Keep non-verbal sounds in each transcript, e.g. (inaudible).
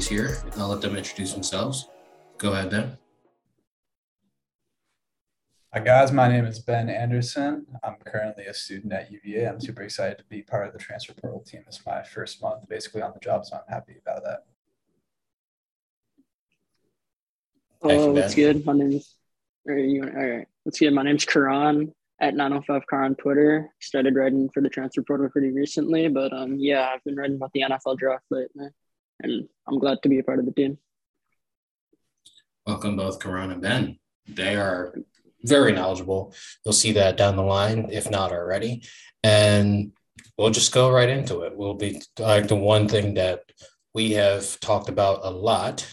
colleagues, here. I'll let them introduce themselves. Go ahead, Ben. Hi guys, my name is Ben Anderson. I'm currently a student at UVA. I'm super excited to be part of the transfer portal team. It's my first month basically on the job, so I'm happy about that. Oh, that's good. My name's all right, you, all right. That's good. My name's Karan at 905 Car on Twitter. Started writing for the transfer portal pretty recently, but um, yeah, I've been writing about the NFL draft lately, and I'm glad to be a part of the team. Welcome both Karan and Ben. They are very knowledgeable. You'll see that down the line, if not already. And we'll just go right into it. We'll be like the one thing that we have talked about a lot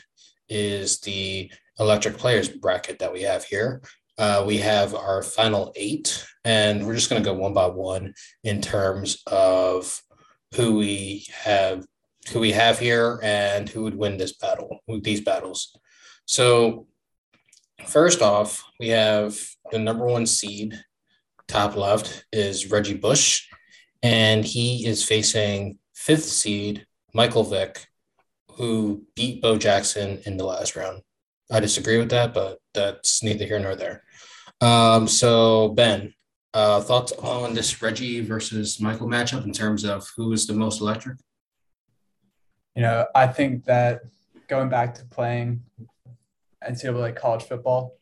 is the electric players bracket that we have here. Uh, we have our final eight, and we're just going to go one by one in terms of who we have, who we have here, and who would win this battle, these battles. So First off, we have the number one seed, top left, is Reggie Bush, and he is facing fifth seed, Michael Vick, who beat Bo Jackson in the last round. I disagree with that, but that's neither here nor there. Um, so, Ben, uh, thoughts on this Reggie versus Michael matchup in terms of who is the most electric? You know, I think that going back to playing NCAA college football,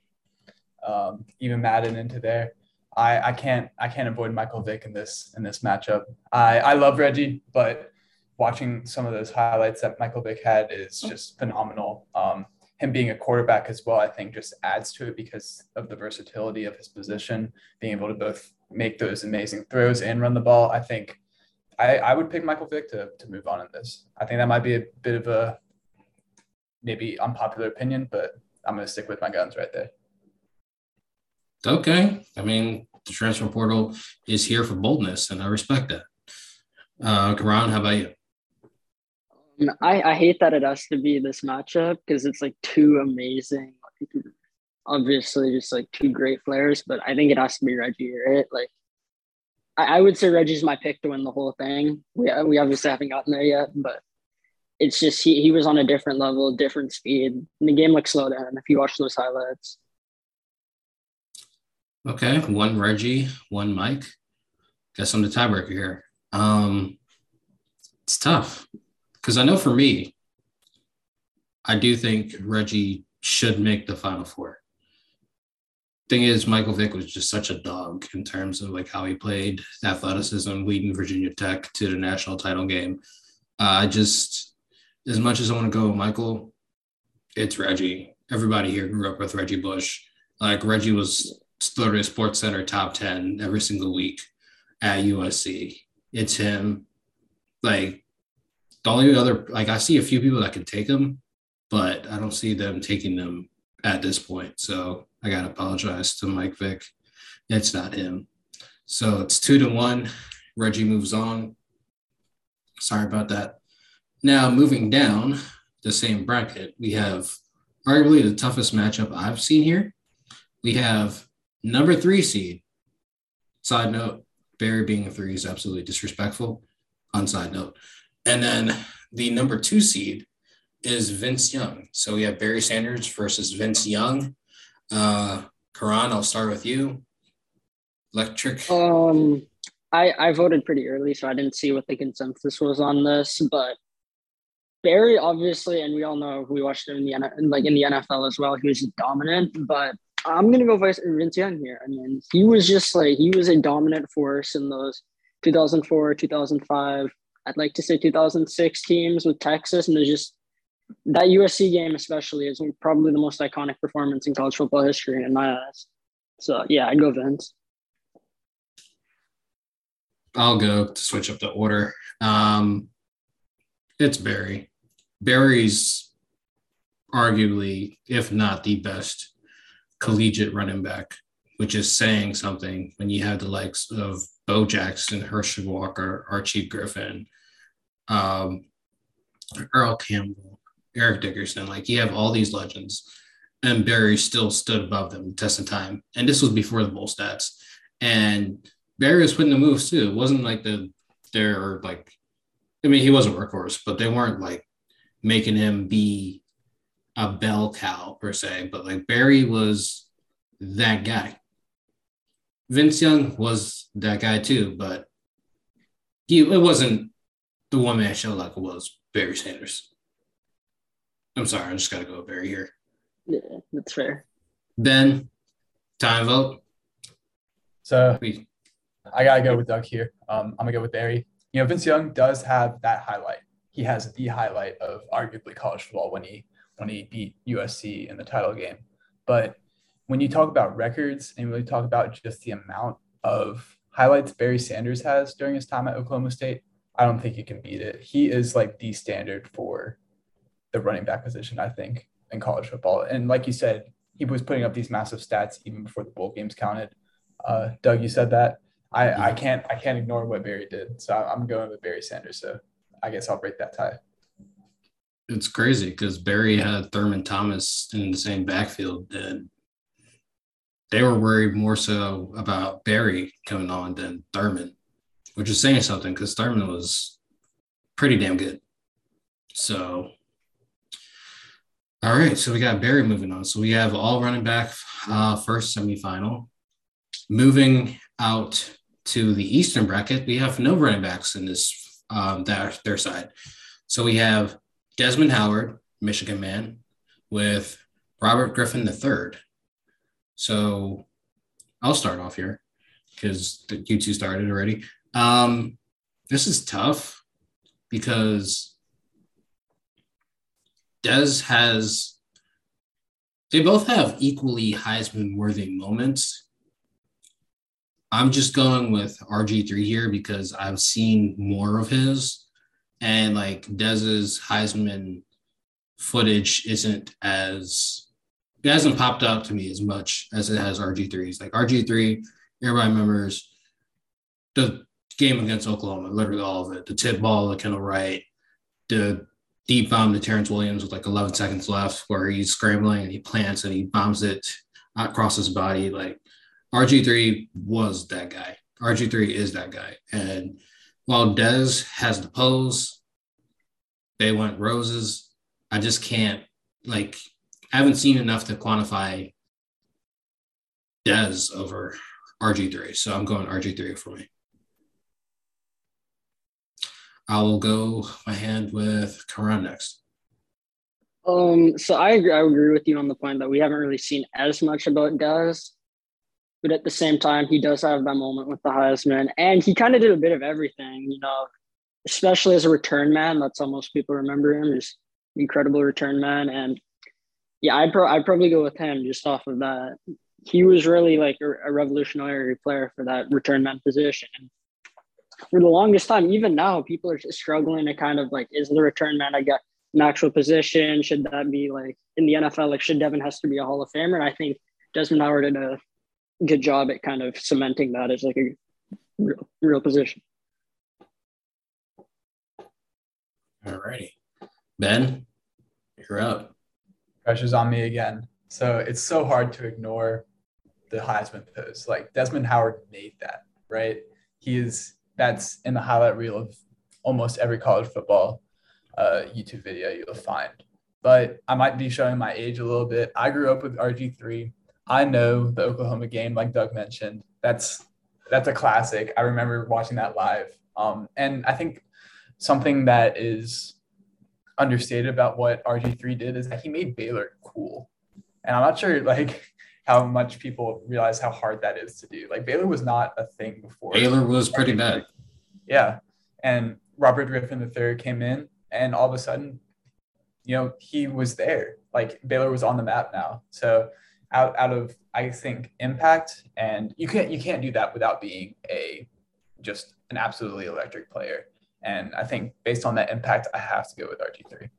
um, even Madden into there, I, I can't I can't avoid Michael Vick in this in this matchup. I, I love Reggie, but watching some of those highlights that Michael Vick had is just phenomenal. Um, him being a quarterback as well, I think, just adds to it because of the versatility of his position, being able to both make those amazing throws and run the ball. I think I, I would pick Michael Vick to, to move on in this. I think that might be a bit of a maybe unpopular opinion, but I'm going to stick with my guns right there. Okay. I mean, the transfer portal is here for boldness, and I respect that. Uh, Karan, how about you? I, I hate that it has to be this matchup because it's like two amazing, obviously just like two great players, but I think it has to be Reggie, right? Like, I, I would say Reggie's my pick to win the whole thing. We, we obviously haven't gotten there yet, but it's just he, he was on a different level, different speed. And the game looked slow him if you watch those highlights. Okay, one Reggie, one Mike. Guess I'm the tiebreaker here. Um, it's tough because I know for me, I do think Reggie should make the final four. Thing is, Michael Vick was just such a dog in terms of like how he played, athleticism, leading Virginia Tech to the national title game. Uh, I just, as much as I want to go Michael, it's Reggie. Everybody here grew up with Reggie Bush. Like Reggie was Florida Sports Center top 10 every single week at USC. It's him. Like the only other, like I see a few people that can take him, but I don't see them taking them at this point. So I got to apologize to Mike Vick. It's not him. So it's two to one. Reggie moves on. Sorry about that. Now, moving down the same bracket, we have arguably the toughest matchup I've seen here. We have number three seed. Side note, Barry being a three is absolutely disrespectful. On side note. And then the number two seed is Vince Young. So we have Barry Sanders versus Vince Young. Uh, Karan, I'll start with you. Electric. Um, I I voted pretty early, so I didn't see what the consensus was on this. But Barry, obviously, and we all know we watched him in the like in the NFL as well. He was dominant, but I'm gonna go Vice Vince Young here. I mean, he was just like he was a dominant force in those 2004, 2005. I'd like to say 2006 teams with Texas, and there's just that USC game especially is probably the most iconic performance in college football history in my eyes. So yeah, I'd go Vince. I'll go to switch up the order. Um, it's Barry. Barry's arguably, if not the best, collegiate running back, which is saying something when you have the likes of Bo Jackson, Herschel Walker, Archie Griffin, um, Earl Campbell, Eric Dickerson. Like you have all these legends. and Barry still stood above them test of time. And this was before the bowl stats. And Barry was putting the moves too. It wasn't like the they're like I mean he was a workhorse, but they weren't like making him be a bell cow per se. But like Barry was that guy. Vince Young was that guy too, but he it wasn't the one man show like it was Barry Sanders. I'm sorry, I just gotta go Barry here. Yeah, that's fair. Ben, time vote. So I gotta go with Doug here. Um, I'm gonna go with Barry. You know, Vince Young does have that highlight. He has the highlight of arguably college football when he when he beat USC in the title game. But when you talk about records and really talk about just the amount of highlights Barry Sanders has during his time at Oklahoma State, I don't think you can beat it. He is like the standard for the running back position, I think, in college football. And like you said, he was putting up these massive stats even before the bowl games counted. Uh, Doug, you said that. I, I can't I can't ignore what Barry did. So I'm going with Barry Sanders. So I guess I'll break that tie. It's crazy because Barry had Thurman Thomas in the same backfield, and they were worried more so about Barry coming on than Thurman, which is saying something because Thurman was pretty damn good. So all right, so we got Barry moving on. So we have all running back uh, first semifinal. Moving out to the Eastern bracket, we have no running backs in this um, that their side. So we have Desmond Howard, Michigan man, with Robert Griffin III. So I'll start off here because the you two started already. Um, this is tough because Dez has, they both have equally Heisman worthy moments. I'm just going with RG3 here because I've seen more of his. And like Dez's Heisman footage isn't as, it hasn't popped up to me as much as it has RG3's. Like RG3, everybody remembers the game against Oklahoma, literally all of it. The tip ball, the Kendall Wright, the deep bomb to Terrence Williams with like 11 seconds left, where he's scrambling and he plants and he bombs it across his body. Like RG3 was that guy. RG3 is that guy. And while Dez has the pose, they went roses. I just can't like I haven't seen enough to quantify Dez over RG3. So I'm going RG3 for me. I will go my hand with Karan next. Um, so I agree, I agree with you on the point that we haven't really seen as much about Dez, but at the same time, he does have that moment with the Heisman, and he kind of did a bit of everything, you know, especially as a return man. That's how most people remember him, is incredible return man. And yeah, I'd, pro- I'd probably go with him just off of that. He was really like a, a revolutionary player for that return man position for the longest time, even now, people are just struggling to kind of like, is the return man I got an actual position? Should that be like in the NFL? Like, should Devin Hester be a Hall of Famer? And I think Desmond Howard did a good job at kind of cementing that as like a real, real position. All righty. Ben, you're up. Pressure's on me again. So it's so hard to ignore the Heisman pose. Like Desmond Howard made that, right? He is that's in the highlight reel of almost every college football uh, YouTube video you'll find. But I might be showing my age a little bit. I grew up with RG3. I know the Oklahoma game, like Doug mentioned. That's that's a classic. I remember watching that live. Um, and I think something that is understated about what RG3 did is that he made Baylor cool. And I'm not sure like how much people realize how hard that is to do. Like Baylor was not a thing before. Baylor was pretty bad. Yeah. And Robert Griffin III came in and all of a sudden, you know, he was there. Like Baylor was on the map now. So out, out of I think impact and you can't you can't do that without being a just an absolutely electric player. And I think based on that impact, I have to go with RG3.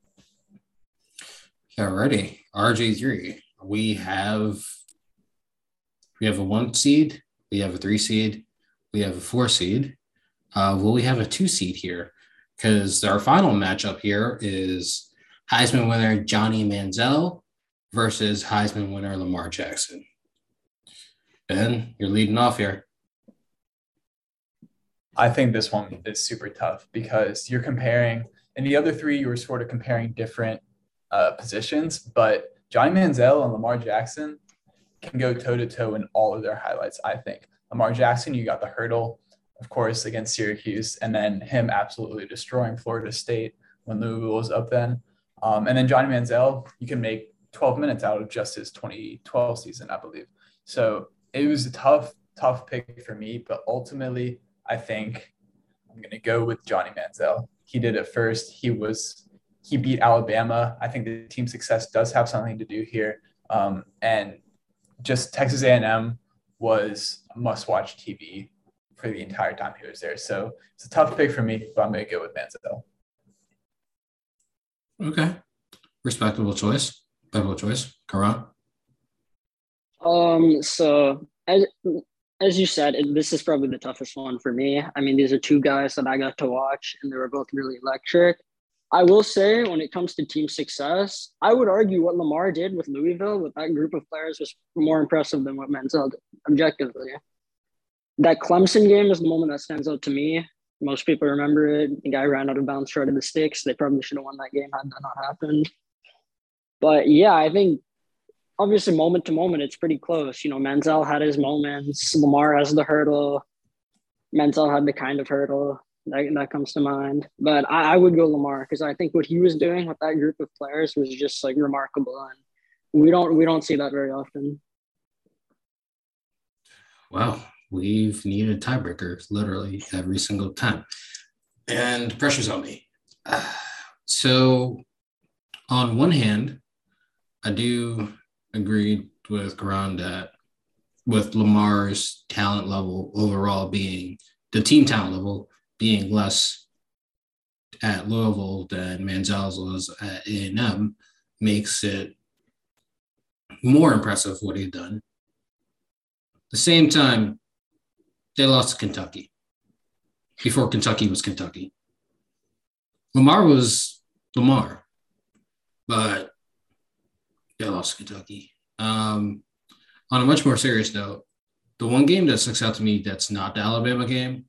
Alrighty. RG3. We have we have a one seed, we have a three seed, we have a four seed. Uh, will we have a two seed here? Because our final matchup here is Heisman winner Johnny Manziel versus Heisman winner Lamar Jackson. Ben, you're leading off here. I think this one is super tough because you're comparing, and the other three you were sort of comparing different uh, positions, but Johnny Manziel and Lamar Jackson can go toe to toe in all of their highlights. I think Lamar Jackson, you got the hurdle, of course, against Syracuse, and then him absolutely destroying Florida State when Louisville was up then. Um, and then Johnny Manziel, you can make 12 minutes out of just his 2012 season, I believe. So it was a tough, tough pick for me, but ultimately, I think I'm going to go with Johnny Manziel. He did it first. He was he beat Alabama. I think the team success does have something to do here. Um, and just Texas A&M was must-watch TV for the entire time he was there. So it's a tough pick for me, but I'm going to go with Manziel. Okay, respectable choice. Respectable choice. Karan. Um. So as as you said, it, this is probably the toughest one for me. I mean, these are two guys that I got to watch, and they were both really electric. I will say, when it comes to team success, I would argue what Lamar did with Louisville with that group of players was more impressive than what Manziel did, objectively. That Clemson game is the moment that stands out to me. Most people remember it. The guy ran out of bounds short of the sticks. They probably should have won that game had that not happened. But yeah, I think obviously moment to moment, it's pretty close. You know, Manziel had his moments. Lamar has the hurdle. Manziel had the kind of hurdle that, that comes to mind. But I, I would go Lamar because I think what he was doing with that group of players was just like remarkable, and we don't we don't see that very often. Wow, we've needed tiebreakers literally every single time, and pressure's on me. (sighs) so, on one hand, I do agree with Karan that with Lamar's talent level overall being the team talent level being less at Louisville than Manziel's was at A&M makes it more impressive what he'd done. The same time, they lost to Kentucky before Kentucky was Kentucky. Lamar was Lamar, but they lost to Kentucky. Um, on a much more serious note, the one game that sticks out to me that's not the Alabama game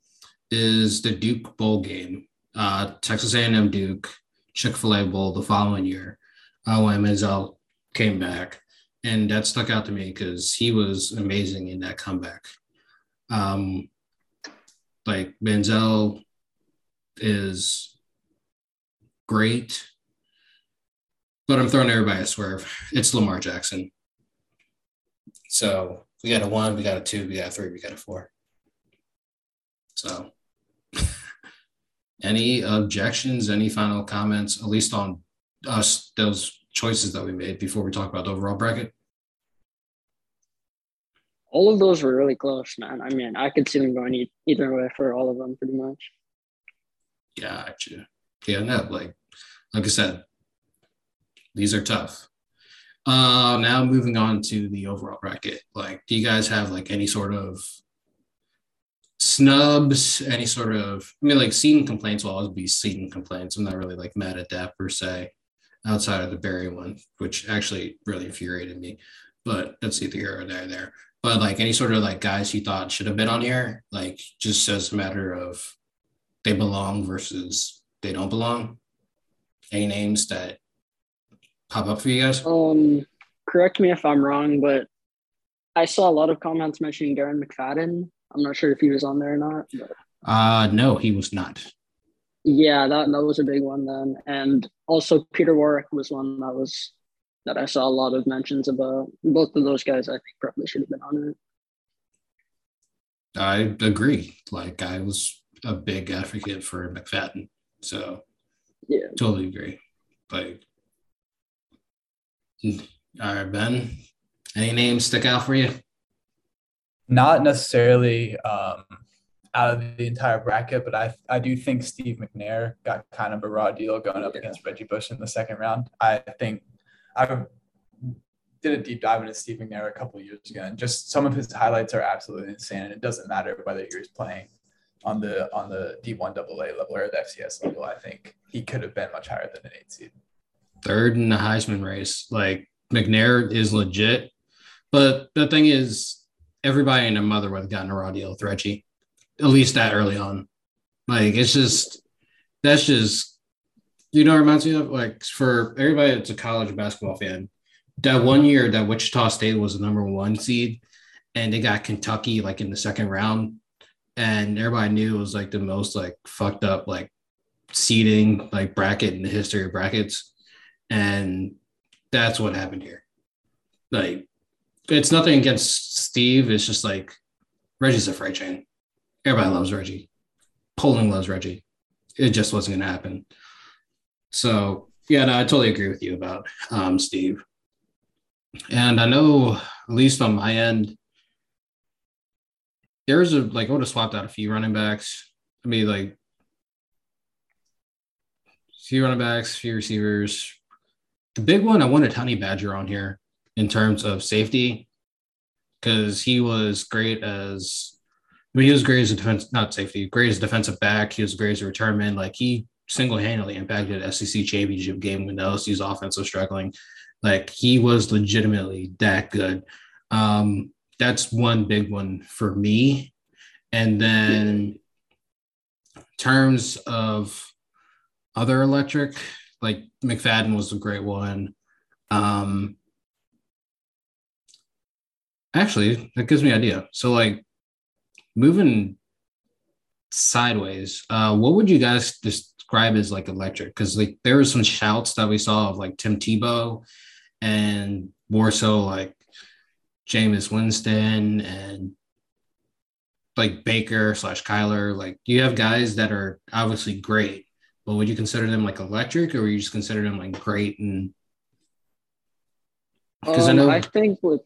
is the Duke Bowl game, uh, Texas A&M Duke Chick Fil A Bowl the following year uh, when Manziel came back, and that stuck out to me because he was amazing in that comeback. Um, like Manziel is great, but I'm throwing everybody a swerve. It's Lamar Jackson. So we got a one, we got a two, we got a three, we got a four. So any objections, any final comments, at least on us, those choices that we made before we talk about the overall bracket? All of those were really close, man. I mean, I could see them going either way for all of them pretty much. Yeah, actually. Yeah, no, like like I said, these are tough. Uh now moving on to the overall bracket. Like, do you guys have like any sort of snubs, any sort of, I mean, like seating complaints will always be seating complaints. I'm not really like mad at that per se, outside of the Barry one, which actually really infuriated me. But that's either here or there, there. But like any sort of like guys you thought should have been on here, like just as a matter of they belong versus they don't belong. Any names that pop up for you guys? Um, correct me if I'm wrong, but I saw a lot of comments mentioning Darren McFadden I'm not sure if he was on there or not. But. Uh no, he was not. Yeah, that that was a big one then, and also Peter Warrick was one that was that I saw a lot of mentions about. Both of those guys, I think, probably should have been on it. I agree. Like I was a big advocate for McFadden, so yeah, totally agree. Like, all right, Ben, any names stick out for you? Not necessarily um, out of the entire bracket, but I I do think Steve McNair got kind of a raw deal going up yeah. against Reggie Bush in the second round. I think I did a deep dive into Steve McNair a couple years ago, and just some of his highlights are absolutely insane. And it doesn't matter whether he was playing on the on the D1 AA level or the FCS level. I think he could have been much higher than an eight seed. Third in the Heisman race, like McNair is legit. But the thing is, everybody and their mother would have gotten a raw deal with Reggie, at least that early on. Like it's just that's just you know, reminds me of like for everybody that's a college basketball fan, that one year that Wichita State was the number one seed and they got Kentucky like in the second round. And everybody knew it was like the most like fucked up like seeding like bracket in the history of brackets. And that's what happened here. Like it's nothing against Steve. It's just like Reggie's a freight train. Everybody loves Reggie. Poland loves Reggie. It just wasn't gonna happen. So yeah, no, I totally agree with you about um, Steve. And I know, at least on my end, there's a like I would have swapped out a few running backs. I mean, like few running backs, few receivers. The big one, I wanted Honey Badger on here in terms of safety because he was great as I mean, he was great as a defense, not safety, great as defensive back. He was great as a return man. Like he single-handedly impacted SEC championship game when LSU's offense was struggling. Like he was legitimately that good. Um, that's one big one for me. And then terms of other electric, like McFadden was a great one. Um, actually, that gives me an idea. So like moving sideways, uh, what would you guys describe as like electric? Because like there were some shouts that we saw of like Tim Tebow and more so like Jameis Winston and like Baker slash Kyler. Like you have guys that are obviously great, but would you consider them like electric or would you just consider them like great and because um, I know I think with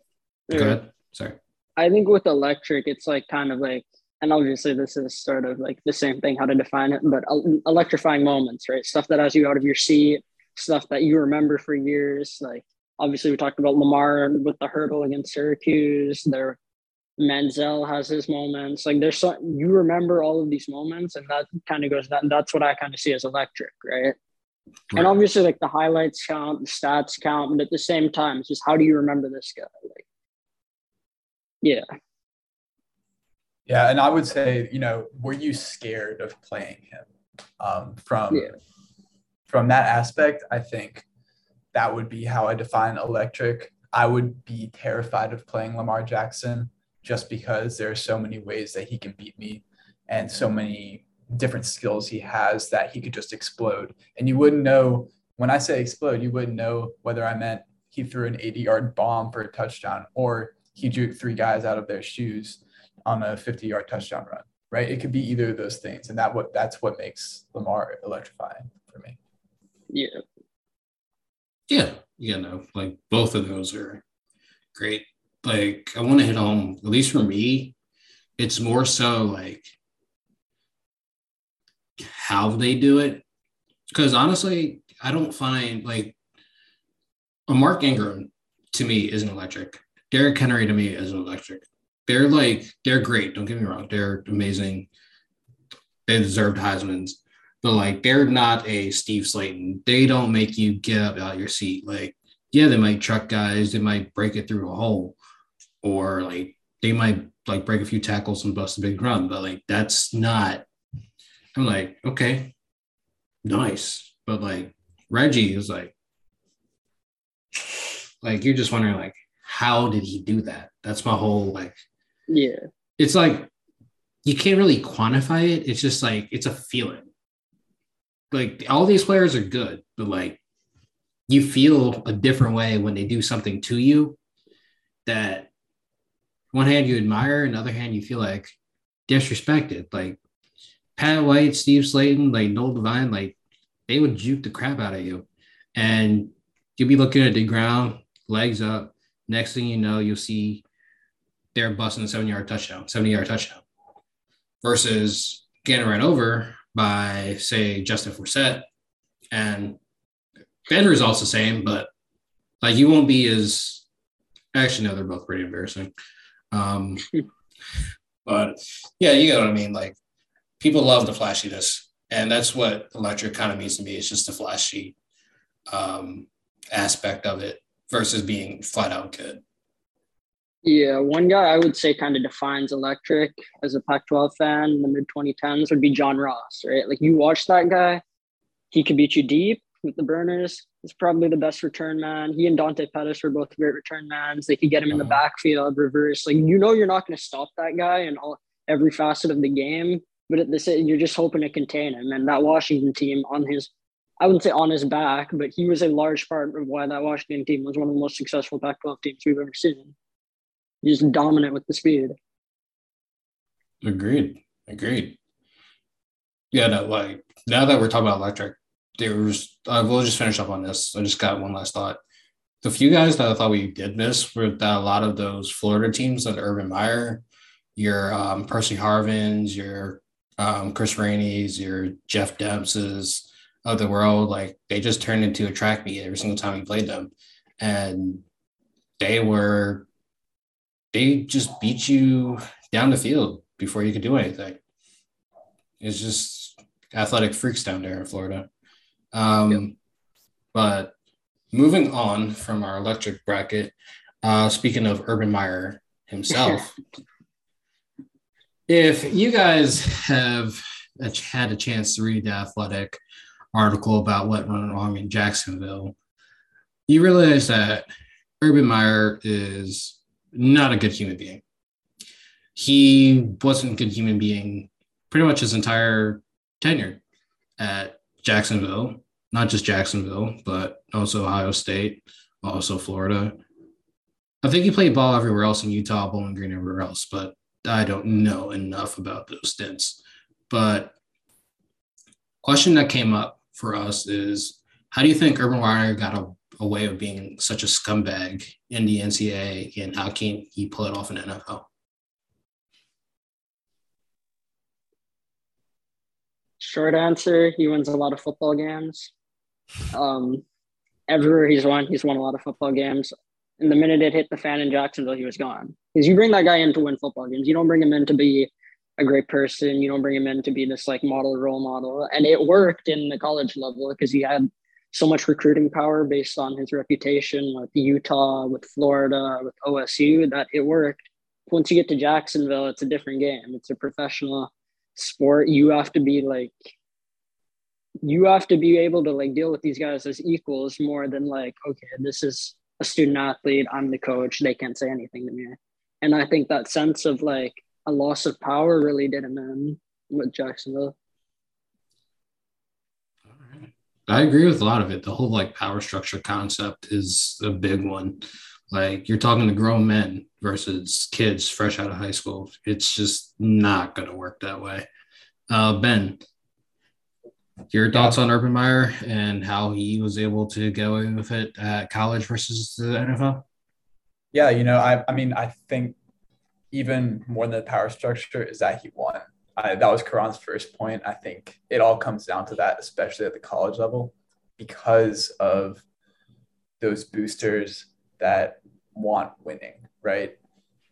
go ahead. Sorry. I think with electric, it's like kind of like, and obviously this is sort of like the same thing, how to define it, but electrifying moments, right? Stuff that has you out of your seat, stuff that you remember for years, like obviously we talked about Lamar with the hurdle against Syracuse. There, Manziel has his moments. Like there's so you remember all of these moments, and that kind of goes. That that's what I kind of see as electric, right? right? And obviously, like the highlights count, the stats count, but at the same time, it's just how do you remember this guy? Like, yeah. Yeah, and I would say, you know, were you scared of playing him? Um, from yeah. from that aspect, I think that would be how I define electric. I would be terrified of playing Lamar Jackson just because there are so many ways that he can beat me and so many different skills he has that he could just explode. And you wouldn't know when I say explode, you wouldn't know whether I meant he threw an 80 yard bomb for a touchdown or he drew three guys out of their shoes on a 50 yard touchdown run, right? It could be either of those things. And that what that's what makes Lamar electrifying for me. Yeah. Yeah, you know, like both of those are great. Like I want to hit home, at least for me, it's more so like how they do it. Because honestly, I don't find like a Mark Ingram to me isn't electric. Derrick Henry to me isn't electric. They're like they're great. Don't get me wrong. They're amazing. They deserved Heisman's but like they're not a Steve Slaton. They don't make you get up out of your seat. Like, yeah, they might truck guys, they might break it through a hole, or like they might like break a few tackles and bust a big run, but like that's not. I'm like, okay, nice, but like Reggie is like, like you're just wondering like, how did he do that? That's my whole like, yeah. It's like you can't really quantify it. It's just like it's a feeling like all these players are good, but like you feel a different way when they do something to you that one hand you admire, another hand you feel like disrespected. Like Pat White, Steve Slaton, like Noel Devine, like they would juke the crap out of you. And you'd be looking at the ground, legs up. Next thing you know, you'll see they're busting a seven yard touchdown, 70 yard touchdown versus getting ran over by, say, Justin Forsett. And the end result's the same, but like you won't be as actually no, they're both pretty embarrassing. Um, (laughs) but yeah, you know what I mean. Like people love the flashiness, and that's what electric kind of means to me. It's just the flashy um, aspect of it versus being flat out good. Yeah, one guy I would say kind of defines electric as a Pac 12 fan in the mid 2010s would be John Ross, right? Like you watch that guy, he could beat you deep with the burners. He's probably the best return man. He and Dante Pettis were both great return mans. They could get him in the uh-huh. backfield, reverse. Like you know, you're not going to stop that guy in all every facet of the game, but at the you're just hoping to contain him. And that Washington team on his, I wouldn't say on his back, but he was a large part of why that Washington team was one of the most successful Pac-12 teams we've ever seen just dominant with the speed. Agreed. Agreed. Yeah, no, like now that we're talking about electric, there's uh, we'll just finish up on this. I just got one last thought. The few guys that I thought we did miss were that a lot of those Florida teams like Urban Meyer, your um, Percy Harvins, your um, Chris Rainey's, your Jeff Demps's of the world, like they just turned into a track meet every single time we played them. And they were they just beat you down the field before you could do anything. It's just athletic freaks down there in Florida. Um, yep. But moving on from our electric bracket, uh, speaking of Urban Meyer himself, (laughs) if you guys have had a chance to read the athletic article about what went wrong in Jacksonville, you realize that Urban Meyer is not a good human being. He wasn't a good human being pretty much his entire tenure at Jacksonville, not just Jacksonville, but also Ohio State, also Florida. I think he played ball everywhere else in Utah, Bowling Green, everywhere else, but I don't know enough about those stints. But question that came up for us is how do you think Urban Meyer got a a way of being such a scumbag in the NCAA, and how can he pull it off in NFL? Short answer: He wins a lot of football games. Um, everywhere he's won, he's won a lot of football games. And the minute it hit the fan in Jacksonville, he was gone. Because you bring that guy in to win football games. You don't bring him in to be a great person. You don't bring him in to be this like model role model. And it worked in the college level because he had so much recruiting power based on his reputation with Utah, with Florida, with OSU that it worked. Once you get to Jacksonville, it's a different game. It's a professional sport. You have to be like, you have to be able to like deal with these guys as equals more than like, okay, this is a student athlete. I'm the coach. They can't say anything to me. And I think that sense of like a loss of power really did him in with Jacksonville. I agree with a lot of it. The whole like power structure concept is a big one. Like you're talking to grown men versus kids fresh out of high school. It's just not going to work that way. Uh, ben, your thoughts on Urban Meyer and how he was able to get away with it at college versus the NFL? Yeah, you know, I, I mean, I think even more than the power structure is that he won. I, that was Karan's first point. I think it all comes down to that, especially at the college level, because of those boosters that want winning, right?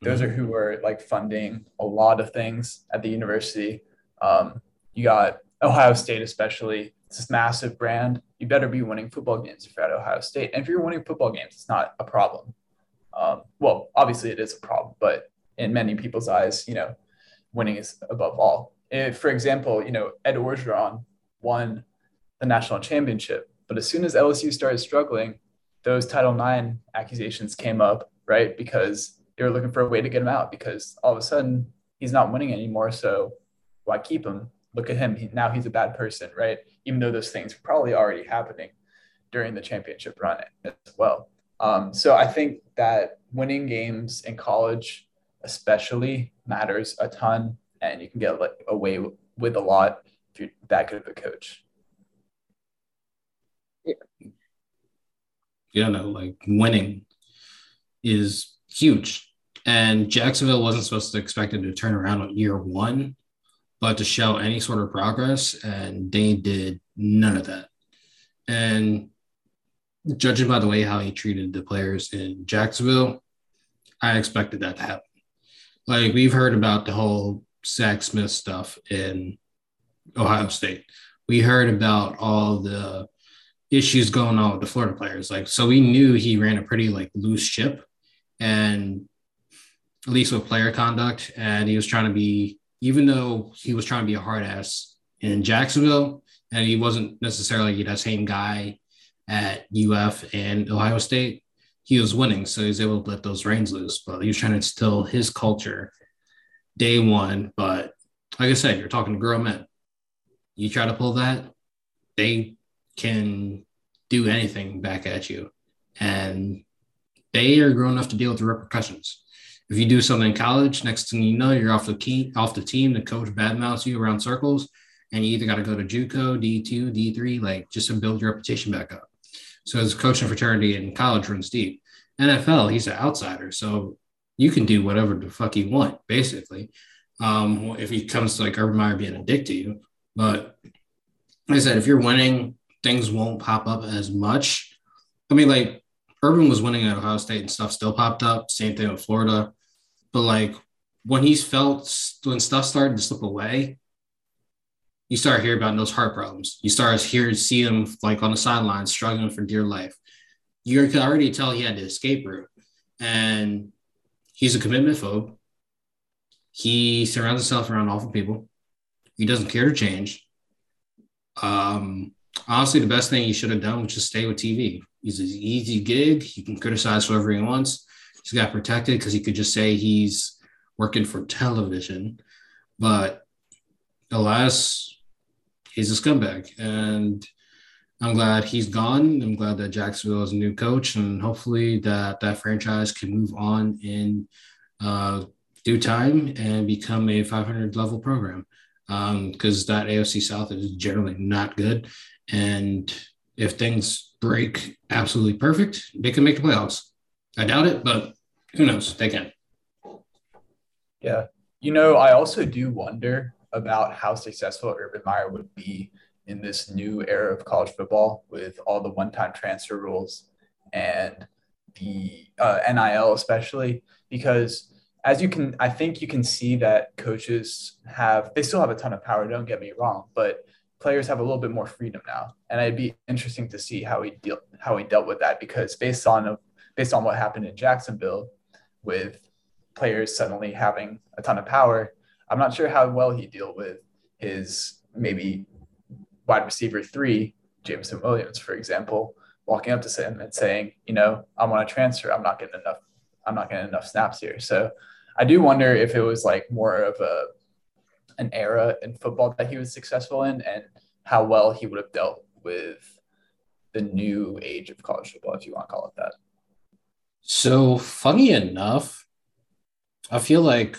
Those are who are like funding a lot of things at the university. Um, you got Ohio State, especially. It's this massive brand. You better be winning football games if you're at Ohio State. And if you're winning football games, it's not a problem. Um, well, obviously it is a problem, but in many people's eyes, you know, winning is above all. If, for example, you know, Ed Orgeron won the national championship, but as soon as LSU started struggling, those Title IX accusations came up, right? Because they were looking for a way to get him out because all of a sudden he's not winning anymore. So why keep him? Look at him. He, now he's a bad person, right? Even though those things were probably already happening during the championship run as well. Um, so I think that winning games in college especially matters a ton, and you can get away with a lot if you're that good of a coach. Yeah. You know, like winning is huge. And Jacksonville wasn't supposed to expect it to turn around on year one, but to show any sort of progress, and they did none of that. And judging by the way how he treated the players in Jacksonville, I expected that to happen. Like we've heard about the whole Zach Smith stuff in Ohio State. We heard about all the issues going on with the Florida players. Like, so we knew he ran a pretty like loose ship, and at least with player conduct, and he was trying to be, even though he was trying to be a hard ass in Jacksonville, and he wasn't necessarily the same guy at UF and Ohio State. He was winning, so he was able to let those reins loose. But he was trying to instill his culture day one. But like I said, you're talking to grown men. You try to pull that, they can do anything back at you. And they are grown enough to deal with the repercussions. If you do something in college, next thing you know, you're off the key, off the team. The coach badmouths you around circles, and you either got to go to JUCO, D2, D3, like just to build your reputation back up. So as coaching fraternity in college runs deep. NFL, he's an outsider, so you can do whatever the fuck you want, basically. Um, if he comes to like Urban Meyer being a dick to you, but like I said, if you're winning, things won't pop up as much. I mean, like Urban was winning at Ohio State and stuff still popped up. Same thing with Florida. But like when he's felt when stuff started to slip away, you start hearing about those heart problems. You start hear see him like on the sidelines struggling for dear life. You can already tell he had the escape route, and he's a commitment phobe. He surrounds himself around awful people. He doesn't care to change. Um, honestly, the best thing he should have done was just stay with TV. He's an easy gig. He can criticize whoever he wants. He's got protected because he could just say he's working for television. But alas, he's a scumbag. And I'm glad he's gone. I'm glad that Jacksonville is a new coach, and hopefully that that franchise can move on in uh, due time and become a 500 level program. Because um, that AFC South is generally not good, and if things break absolutely perfect, they can make the playoffs. I doubt it, but who knows? They can. Yeah. You know, I also do wonder about how successful Urban Meyer would be in this new era of college football with all the one time transfer rules and the uh, NIL, especially because as you can, I think you can see that coaches have, they still have a ton of power, don't get me wrong, but players have a little bit more freedom now. And it'd be interesting to see how he deal, how he dealt with that because based on, based on what happened in Jacksonville with players suddenly having a ton of power, I'm not sure how well he deal with his maybe wide receiver three, Jameson Williams, for example, walking up to him and saying, you know, I want to transfer. I'm not getting enough. I'm not getting enough snaps here. So I do wonder if it was like more of a an era in football that he was successful in and how well he would have dealt with the new age of college football, if you want to call it that. So funny enough, I feel like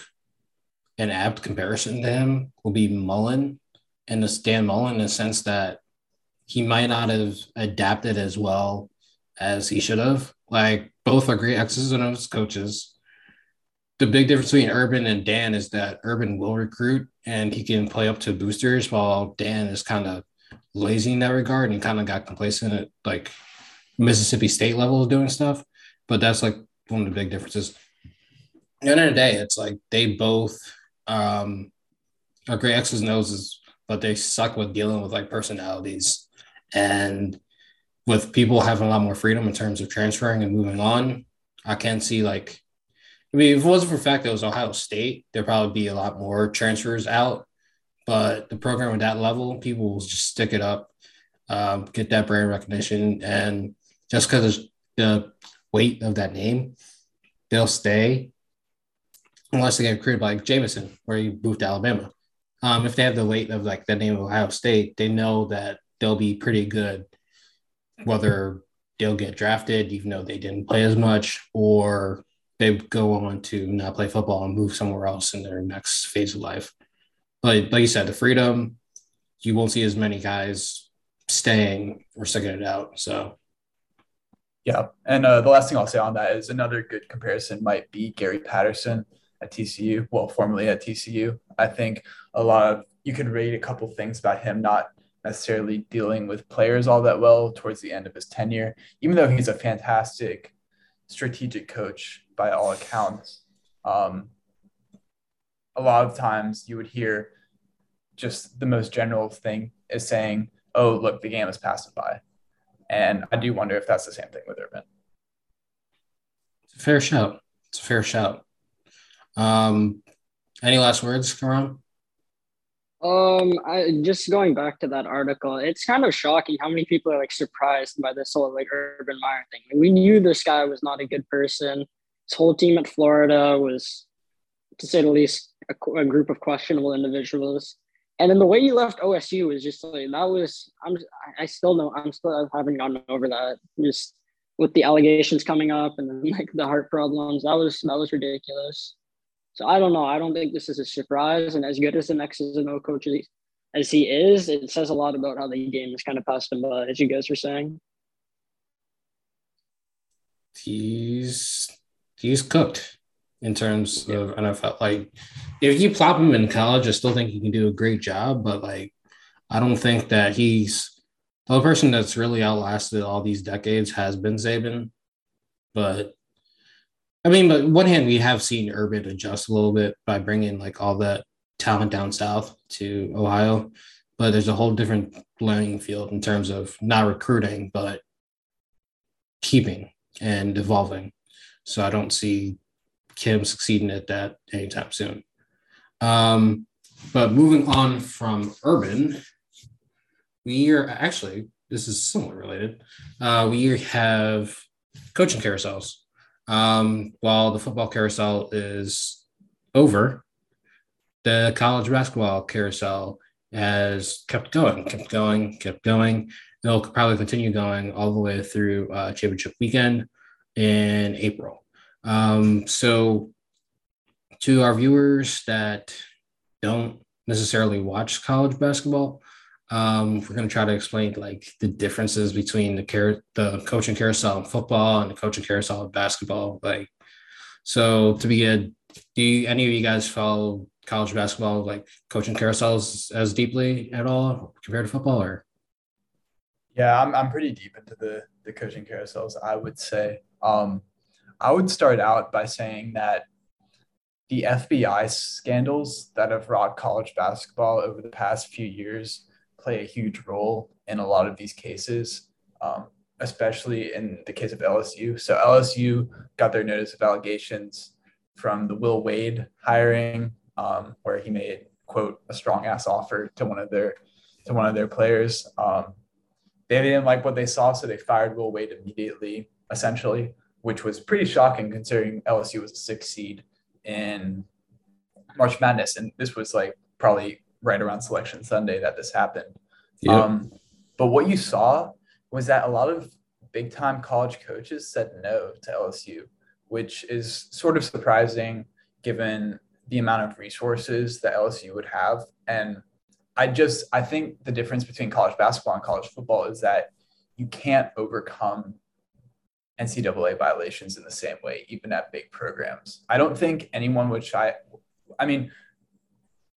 an apt comparison to him will be Mullen and the Dan Mullen in the sense that he might not have adapted as well as he should have. Like both are great X's and O's coaches. The big difference between Urban and Dan is that Urban will recruit and he can play up to boosters, while Dan is kind of lazy in that regard and kind of got complacent at like Mississippi State level of doing stuff. But that's like one of the big differences. At the end of the day, it's like they both um, are great X's and O's, but they suck with dealing with like personalities and with people having a lot more freedom in terms of transferring and moving on. I can't see like, I mean, if it wasn't for the fact that it was Ohio State, there'd probably be a lot more transfers out. But the program at that level, people will just stick it up, um, get that brand recognition, and just because of the weight of that name, they'll stay unless they get recruited by Jameson, where he moved to Alabama. Um, if they have the weight of like the name of Ohio State, they know that they'll be pretty good, whether they'll get drafted, even though they didn't play as much, or they go on to not play football and move somewhere else in their next phase of life. But like you said, the freedom, you won't see as many guys staying or sticking it out. So yeah. And uh, the last thing I'll say on that is another good comparison might be Gary Patterson at TCU, well, formerly at TCU. I think a lot of you could read a couple things about him not necessarily dealing with players all that well towards the end of his tenure, even though he's a fantastic strategic coach by all accounts. Um, a lot of times you would hear just the most general thing is saying, oh, look, the game is passing by. And I do wonder if that's the same thing with Urban. It's a fair shout. It's a fair shout. Um, any last words, Karan? Um, I just going back to that article, it's kind of shocking how many people are like surprised by this whole like Urban Meyer thing. We knew this guy was not a good person. His whole team at Florida was, to say the least, a, a group of questionable individuals. And then the way he left OSU was just like that was I'm I still know I'm still I haven't gotten over that. Just with the allegations coming up and then like the heart problems, that was that was ridiculous. So I don't know. I don't think this is a surprise. And as good as the X's and O coach as he is, it says a lot about how the game is kind of passed him by, as you guys were saying. He's he's cooked in terms yeah. of NFL. Like if you plop him in college, I still think he can do a great job, but like I don't think that he's the person that's really outlasted all these decades has been Saban. But I mean, but one hand, we have seen Urban adjust a little bit by bringing like all that talent down south to Ohio, but there's a whole different playing field in terms of not recruiting, but keeping and evolving. So I don't see Kim succeeding at that anytime soon. Um, but moving on from Urban, we are actually this is somewhat related. Uh, we have coaching carousels. Um, while the football carousel is over, the college basketball carousel has kept going, kept going, kept going. It'll probably continue going all the way through uh, championship weekend in April. Um, so, to our viewers that don't necessarily watch college basketball, um, we're going to try to explain like the differences between the car- the coaching carousel in football and the coaching carousel in basketball. Like, so to begin, do you, any of you guys follow college basketball like coaching carousels as deeply at all compared to football or? Yeah, I'm, I'm pretty deep into the, the coaching carousels, I would say. Um, I would start out by saying that the FBI scandals that have rocked college basketball over the past few years play a huge role in a lot of these cases, um, especially in the case of LSU. So LSU got their notice of allegations from the Will Wade hiring, um, where he made quote a strong ass offer to one of their to one of their players. Um, they didn't like what they saw, so they fired Will Wade immediately, essentially, which was pretty shocking considering LSU was a six seed in March Madness, and this was like probably right around Selection Sunday that this happened. Yep. Um, but what you saw was that a lot of big time college coaches said no to LSU, which is sort of surprising given the amount of resources that LSU would have. And I just I think the difference between college basketball and college football is that you can't overcome NCAA violations in the same way, even at big programs. I don't think anyone would try. I mean,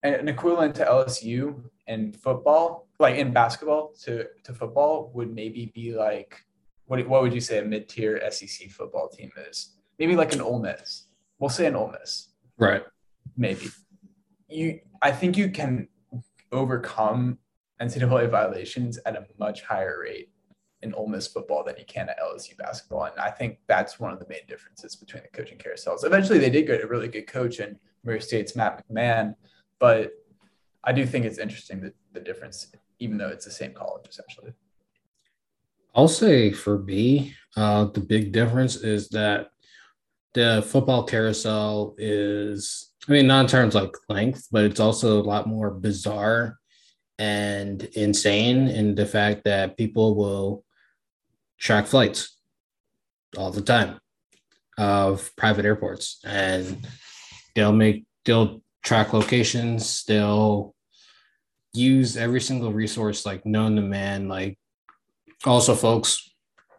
an equivalent to LSU in football, like in basketball to, to football, would maybe be like what what would you say a mid tier SEC football team is? Maybe like an Ole Miss. We'll say an Ole Miss. Right. Maybe. You I think you can overcome NCAA violations at a much higher rate in Ole Miss football than you can at LSU basketball. And I think that's one of the main differences between the coaching carousels. Eventually they did get a really good coach in Murray State's Matt McMahon but I do think it's interesting that the difference, even though it's the same college essentially. I'll say for me, uh, the big difference is that the football carousel is, I mean, not in terms like length, but it's also a lot more bizarre and insane in the fact that people will track flights all the time of private airports and they'll make they'll track locations. They'll use every single resource like known to man. Like also, folks,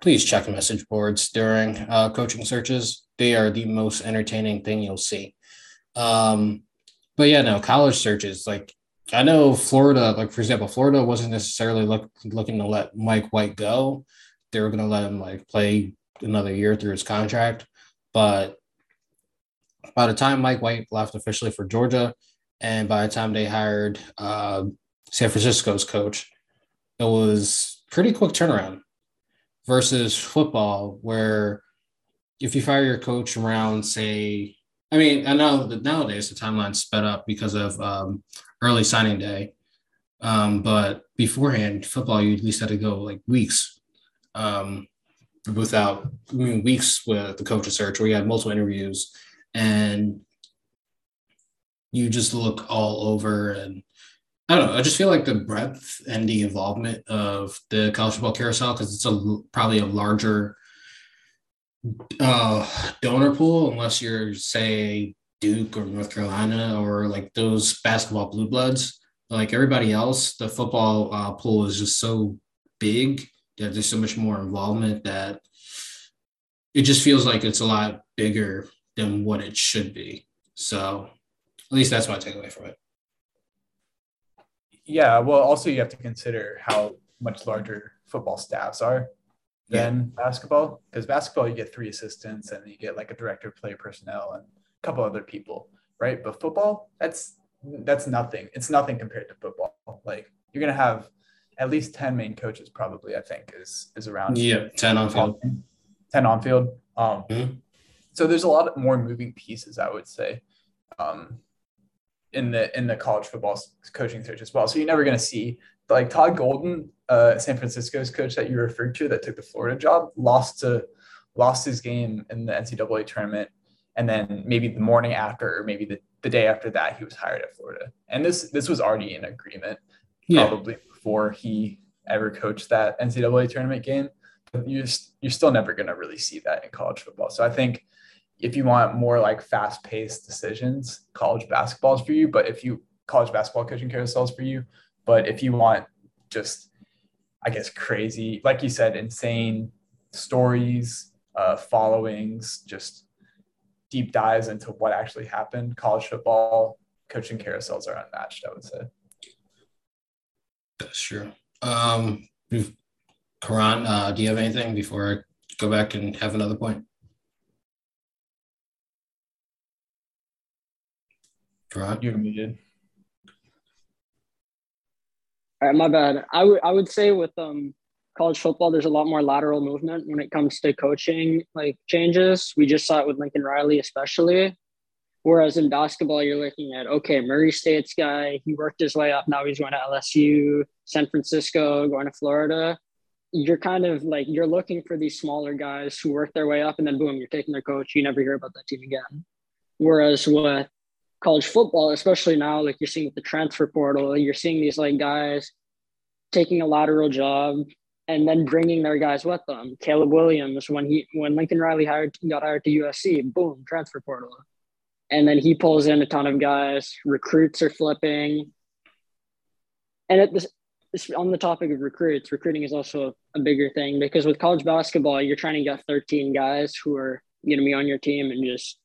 please check message boards during uh, coaching searches. They are the most entertaining thing you'll see. Um, but yeah, no college searches. Like I know Florida, like for example, Florida wasn't necessarily look, looking to let Mike White go. They were going to let him like play another year through his contract, but by the time Mike White left officially for Georgia, and by the time they hired uh, San Francisco's coach, it was pretty quick turnaround. versus football, where if you fire your coach around, say, I mean, I know that nowadays the timeline's sped up because of um, early signing day. Um, but beforehand, football, you at least had to go like weeks um, without, I mean, weeks with the coaching search where you had multiple interviews and you just look all over and I don't know. I just feel like the breadth and the involvement of the college football carousel because it's a probably a larger uh, donor pool, unless you're say Duke or North Carolina or like those basketball blue bloods. Like everybody else, the football uh, pool is just so big that there's so much more involvement that it just feels like it's a lot bigger than what it should be. So at least that's my takeaway from it. Yeah, well, also you have to consider how much larger football staffs are than yeah. basketball. Because basketball, you get three assistants and you get like a director of play personnel and a couple other people, right? But football, that's that's nothing. It's nothing compared to football. Like you're gonna have at least 10 main coaches, probably, I think, is is around. Yeah, 10 on field. 10 on field. Um, mm-hmm. So there's a lot more moving pieces, I would say. Um, in the in the college football coaching search as well. So you're never going to see like Todd Golden, uh, San Francisco's coach that you referred to that took the Florida job, lost to lost his game in the NCAA tournament, and then maybe the morning after, or maybe the, the day after that, he was hired at Florida. And this this was already in agreement, yeah. probably before he ever coached that NCAA tournament game. But you're you're still never going to really see that in college football. So I think if you want more like fast paced decisions, college basketball is for you. But if you college basketball coaching carousel is for you. But if you want just, I guess, crazy, like you said, insane stories, uh, followings, just deep dives into what actually happened, college football coaching carousels are unmatched, I would say. That's true. Um, Karan, uh, do you have anything before I go back and have another point? Right. You're muted. All right, my bad. I would I would say with um college football, there's a lot more lateral movement when it comes to coaching like changes. We just saw it with Lincoln Riley, especially. Whereas in basketball, you're looking at okay, Murray State's guy, he worked his way up. Now he's going to LSU, San Francisco, going to Florida. You're kind of like you're looking for these smaller guys who work their way up, and then boom, you're taking their coach. You never hear about that team again. Whereas with college football, especially now, like you're seeing with the transfer portal, you're seeing these like guys taking a lateral job and then bringing their guys with them. Caleb Williams, when he when Lincoln Riley hired got hired to USC, boom, transfer portal, and then he pulls in a ton of guys. Recruits are flipping, and at this. On the topic of recruits, recruiting is also a bigger thing because with college basketball, you're trying to get 13 guys who are going to be on your team and just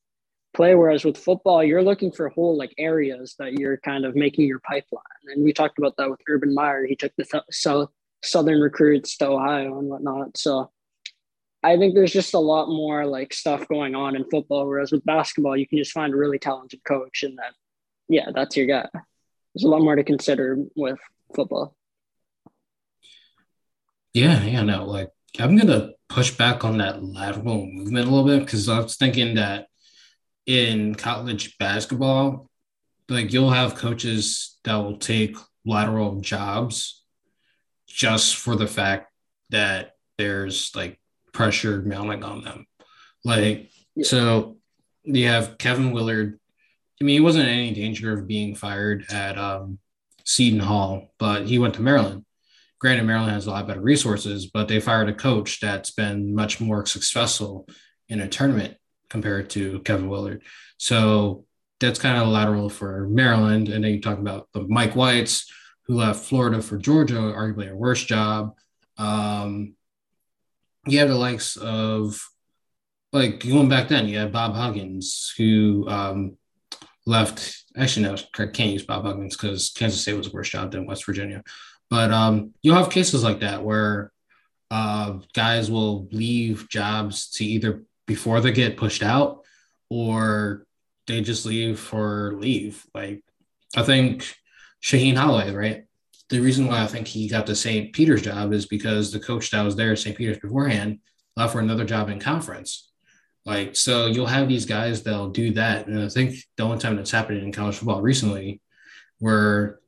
play. Whereas with football, you're looking for whole like areas that you're kind of making your pipeline. And we talked about that with Urban Meyer. He took the th- south southern recruits to Ohio and whatnot. So I think there's just a lot more like stuff going on in football. Whereas with basketball, you can just find a really talented coach and that, yeah, that's your guy. There's a lot more to consider with football. Yeah, yeah, no, like I'm gonna push back on that lateral movement a little bit because I was thinking that in college basketball, like you'll have coaches that will take lateral jobs just for the fact that there's like pressure mounting on them. Like, yeah. so you have Kevin Willard. I mean, he wasn't in any danger of being fired at um, Seton Hall, but he went to Maryland. Granted, Maryland has a lot better resources, but they fired a coach that's been much more successful in a tournament compared to Kevin Willard. So that's kind of lateral for Maryland. And then you talk about the Mike Whites, who left Florida for Georgia, arguably a worse job. Um, you have the likes of, like going back then, you had Bob Huggins, who um, left. Actually, no, I can't use Bob Huggins because Kansas State was a worse job than West Virginia. But um, you'll have cases like that where uh, guys will leave jobs to either before they get pushed out or they just leave for leave. Like I think Shaheen Holloway, right? the reason why I think he got the St. Peter's job is because the coach that was there at St. Peter's beforehand left for another job in conference. Like, so you'll have these guys that'll do that. And I think the only time that's happened in college football recently were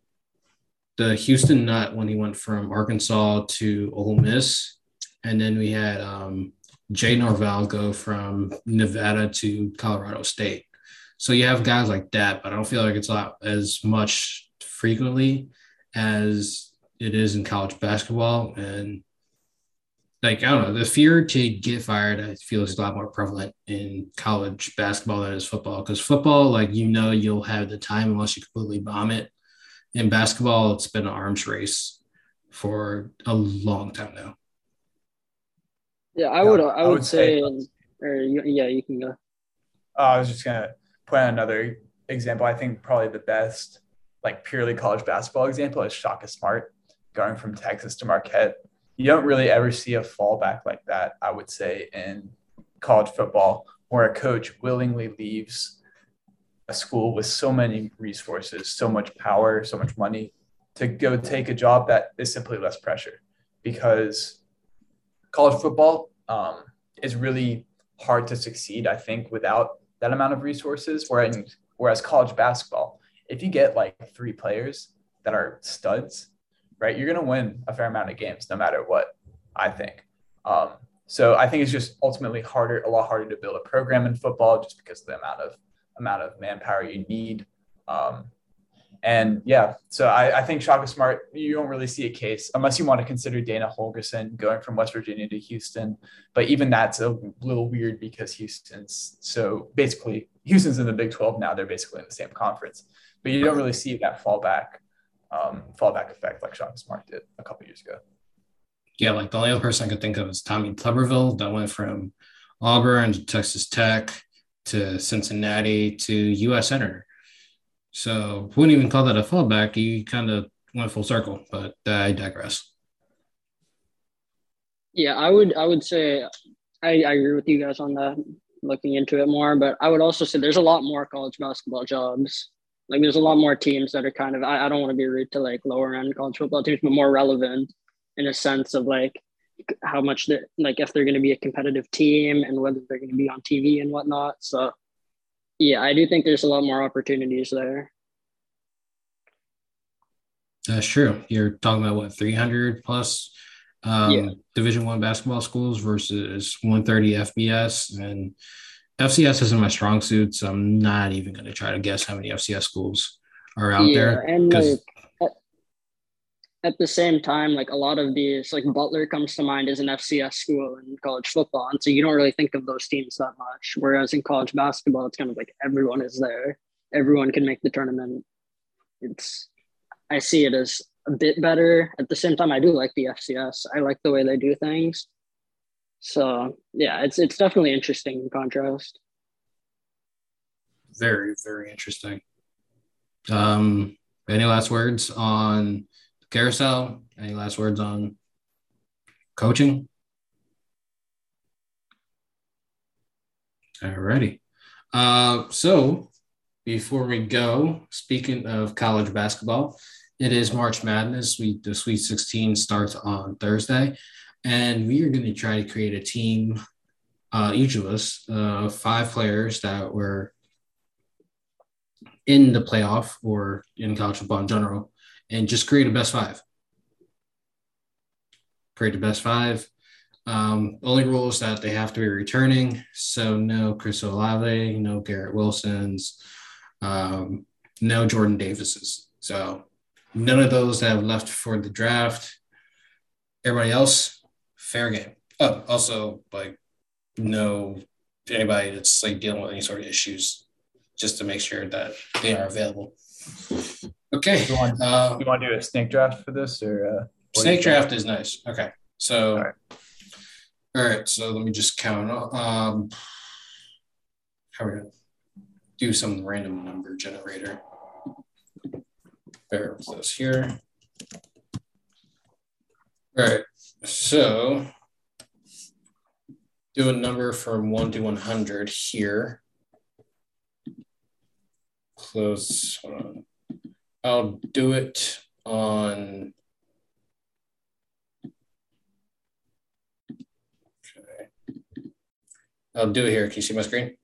the Houston Nutt when he went from Arkansas to Ole Miss. And then we had um, Jay Norvell go from Nevada to Colorado State. So you have guys like that, but I don't feel like it's a lot as much frequently as it is in college basketball. And like, I don't know, the fear to get fired, I feel is a lot more prevalent in college basketball than is football. Because football, like, you know, you'll have the time unless you completely bomb it. In basketball, it's been an arms race for a long time now. Yeah, I would. I, would, say, say or yeah, you can go. Uh, I was just gonna point out another example. I think probably the best, like purely college basketball example, is Shaka Smart going from Texas to Marquette. You don't really ever see a fallback like that. I would say in college football, where a coach willingly leaves a school with so many resources, so much power, so much money to go take a job that is simply less pressure because college football um, is really hard to succeed, I think, without that amount of resources. Whereas, whereas college basketball, if you get like three players that are studs, right, you're going to win a fair amount of games no matter what, I think. Um, so I think it's just ultimately harder, a lot harder to build a program in football just because of the amount of amount of manpower you need. Um, and yeah, so I, I, think Shaka Smart, you don't really see a case unless you want to consider Dana Holgorsen going from West Virginia to Houston. But even that's a little weird because Houston's so basically Houston's in the Big 12 now. They're basically in the same conference. But you don't really see that fallback um, fallback effect like Shaka Smart did a couple years ago. Yeah, like the only other person I could think of is Tommy Tuberville that went from Auburn to Texas Tech to Cincinnati to U.S. Senator so wouldn't even call that a fallback. You kind of went full circle, but uh, I digress. Yeah, I would I would say I, I agree with you guys on that, looking into it more. But I would also say there's a lot more college basketball jobs. Like there's a lot more teams that are kind of I, I don't want to be rude to like lower end college football teams, but more relevant in a sense of like how much they like if they're going to be a competitive team and whether they're going to be on TV and whatnot. So yeah, I do think there's a lot more opportunities there. That's true. You're talking about what 300 plus um, yeah. Division One basketball schools versus 130 FBS, and FCS isn't my strong suit, so I'm not even going to try to guess how many FCS schools are out yeah, there. And like, at the same time, like a lot of these, like Butler comes to mind as an FCS school in college football. And so you don't really think of those teams that much. Whereas in college basketball, it's kind of like everyone is there, everyone can make the tournament. It's, I see it as a bit better. At the same time, I do like the FCS. I like the way they do things. So yeah, it's it's definitely interesting in contrast. Very, very interesting. Um, any last words on Carousel, any last words on coaching? Alrighty. Uh, so before we go, speaking of college basketball, it is March Madness. We the Sweet 16 starts on Thursday, and we are going to try to create a team. Uh, each of us, uh, five players that were in the playoff or in college football in general, and just create a best five. Create a best five. Um, only rule is that they have to be returning. So no Chris Olave, no Garrett Wilsons, um, no Jordan Davises. So none of those that have left for the draft. Everybody else, fair game. Oh, also like no anybody that's like dealing with any sort of issues, just to make sure that they are available. Okay. You want, uh, you want to do a snake draft for this or? Uh, snake draft is nice. Okay. So, all right. all right. So let me just count. Um, how are we going do some random number generator? Bear with us here. All right. So do a number from 1 to 100 here. Close. Hold on. I'll do it on. Okay. I'll do it here. Can you see my screen?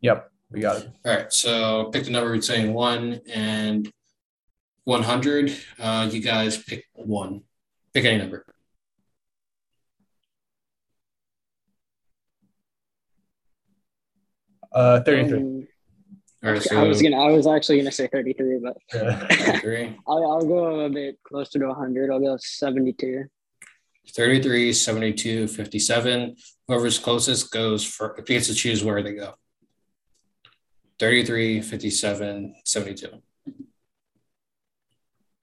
Yep, we got it. All right. So pick the number between one and 100. Uh, you guys pick one. Pick any number. Uh, 33. All right. I was gonna. I was actually gonna say 33, but (laughs) Yeah. (laughs) three. I'll, I'll go a bit closer to 100. I'll go 72. 33, 72, 57. Whoever's closest goes for gets to choose where they go. 33, 57, 72.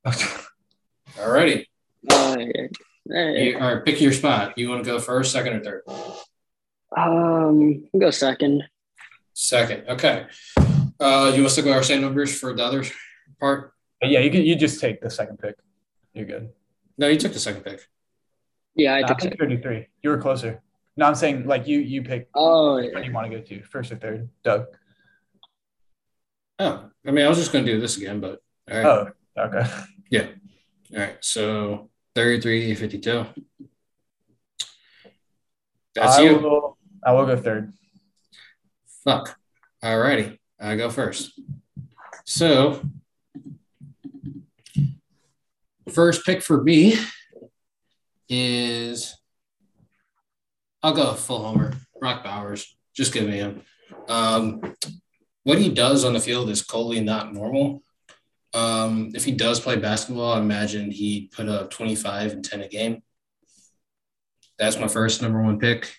All righty. Uh, hey, You, all right, pick your spot. You want to go first, second, or third? um, go second. Second. Okay. Uh, you want us to go our same numbers for the other part? yeah, you can. You just take the second pick. You're good. No, you took the second pick. Yeah, I I took think 33. You were closer. No, I'm saying like you. You pick. Oh, yeah. you want to go to? First or third? Doug. Oh, I mean, I was just going to do this again, but all right. Oh, okay. (laughs) Yeah. All right. So 33, 52. That's I you. Will, I will go third. Fuck. All righty. I go first. So, first pick for me is I'll go full homer. Brock Bowers. Just give me him. Um, what he does on the field is totally not normal. Um, if he does play basketball, I imagine he'd put up 25 and 10 a game. That's my first number one pick.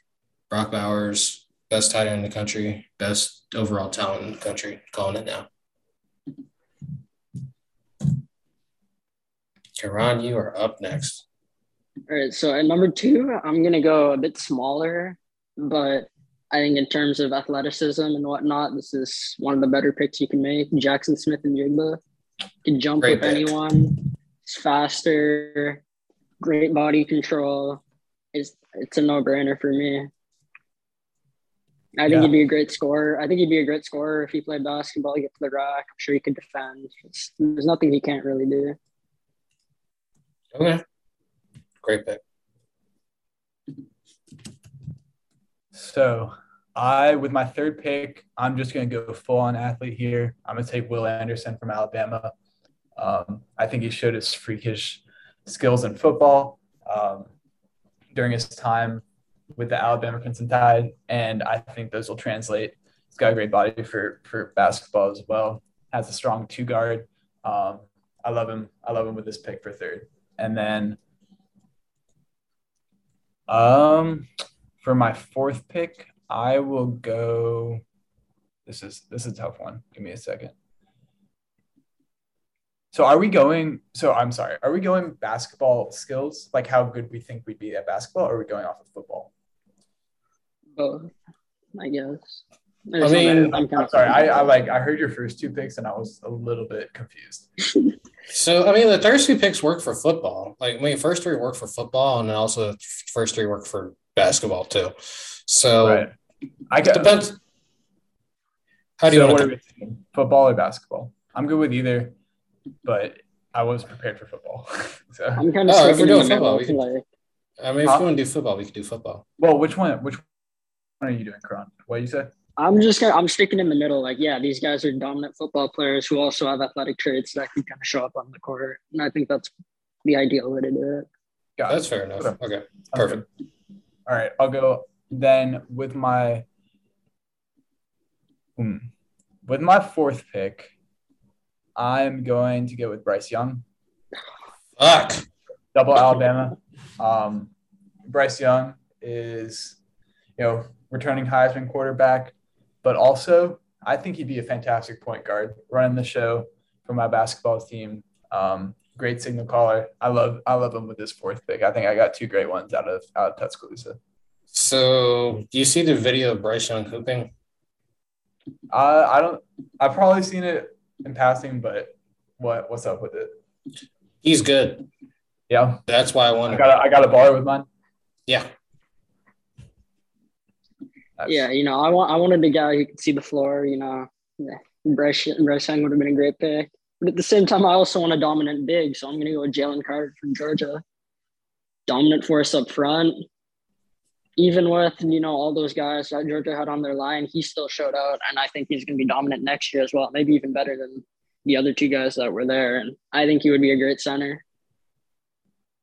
Brock Bowers, best tight end in the country, best overall talent in the country. Calling it now. Karan, you are up next. All right. So at number two, I'm gonna go a bit smaller, but I think in terms of athleticism and whatnot, this is one of the better picks you can make. Jaxon Smith-Njigba can jump Great with pick. anyone. It's faster, great body control. It's it's a no brainer for me. I think Yeah. he'd be a great scorer. I think he'd be a great scorer if he played basketball, get to the rack. I'm sure he could defend. It's, there's nothing he can't really do. Okay. Great pick. So I, with my third pick, I'm just going to go full on athlete here. I'm going to take Will Anderson from Alabama. Um, I think he showed his freakish skills in football um, during his time with the Alabama Crimson Tide, and I think those will translate. He's got a great body for for basketball as well. Has a strong two guard. Um, I love him. I love him with this pick for third. And then, um, for my fourth pick, I will go. This is this is a tough one. Give me a second. So are we going? So I'm sorry. Are we going basketball skills? Like how good we think we'd be at basketball, or are we going off of football? Both, I guess. I mean, I'm, I'm sorry. I, I like I heard your first two picks and I was a little bit confused. (laughs) So, I mean, the first two picks work for football. Like, I mean, first three work for football, and then also the first three work for basketball, too. So, right. I got depends. How do you so want what are to? we? Football or basketball? I'm good with either, but I was prepared for football. (laughs) so I'm kind of Oh, if sticking we're doing football, we can- like, I mean, if Huh? you want to do football, we can do football. well, which one? Which one are you doing, Karan? What you said? I'm just gonna I'm sticking in the middle. Like, yeah, these guys are dominant football players who also have athletic traits that can kind of show up on the court, and I think that's the ideal way to do it. Got it. That's fair enough. Okay. Okay, perfect. good. All right, I'll go then with my hmm, with my fourth pick. I'm going to go with Bryce Young, Fuck. double Alabama. Um, Bryce Young is, you know, returning Heisman quarterback, but also I think he'd be a fantastic point guard running the show for my basketball team. Um, great signal caller. I love I love him with this fourth pick. I think I got two great ones out of out of Tuscaloosa. So, do you see the video of Bryce Young hooping? Uh, I don't. I've probably seen it in passing, but what what's up with it? He's good. Yeah, That's why I I wanted. got a, I got a bar with mine. Yeah. That's- Yeah, you know, I want I wanted a guy who could see the floor. You know, yeah. Bryce Bryce Young would have been a great pick. But at the same time, I also want a dominant big, so I'm going to go with Jalen Carter from Georgia. Dominant force up front. Even with you know all those guys that Georgia had on their line, he still showed out, and I think he's going to be dominant next year as well. Maybe even better than the other two guys that were there, and I think he would be a great center.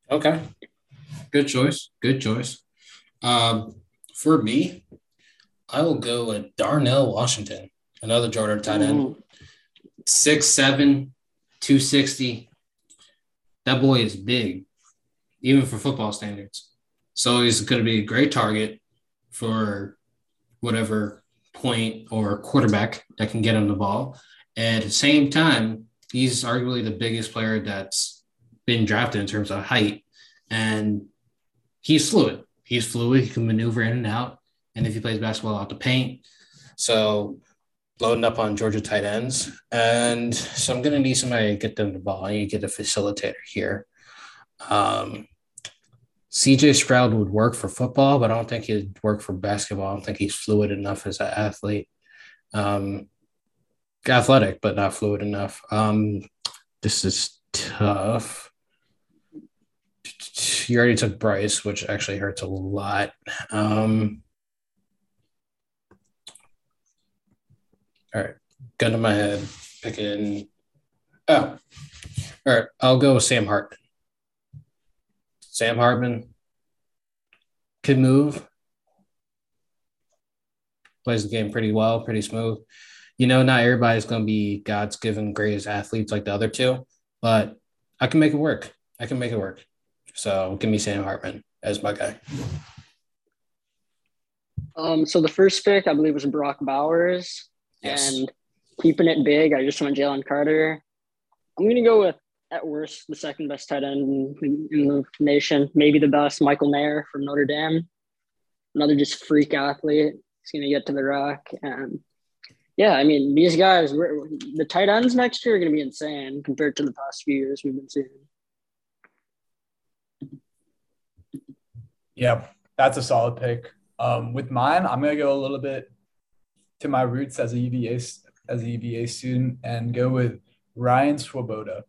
Okay, good choice. Good choice. Um, for me, I will go with Darnell Washington, another Georgia tight end. Six seven, two sixty. That boy is big, even for football standards. So he's going to be a great target for whatever point or quarterback that can get him the ball. And at the same time, he's arguably the biggest player that's been drafted in terms of height. And he's fluid. He's fluid. He can maneuver in and out. And if he plays basketball out the paint, so loading up on Georgia tight ends. And so I'm going to need somebody to get them the ball. I need to get a facilitator here. Um, CJ Stroud would work for football, but I don't think he'd work for basketball. I don't think he's fluid enough as an athlete. Um, athletic, but not fluid enough. Um, this is tough. You already took Bryce, which actually hurts a lot. Um, all right, gun to my head, picking. Oh, all right. I'll go with Sam Hartman. Sam Hartman can move, plays the game pretty well, pretty smooth. You know, not everybody's going to be God's given greatest athletes like the other two, but I can make it work. I can make it work. So give me Sam Hartman as my guy. Um, so the first pick, I believe, was Brock Bowers. Yes. And keeping it big, I just went Jalen Carter. I'm going to go with, at worst, the second best tight end in, in the nation, maybe the best, Michael Mayer from Notre Dame. Another just freak athlete. He's going to get to the rock. And yeah, I mean, these guys, we're, the tight ends next year are going to be insane compared to the past few years we've been seeing. Yeah, that's a solid pick. Um, with mine, I'm gonna go a little bit to my roots as a UVA as a UVA student and go with Ryan Swoboda.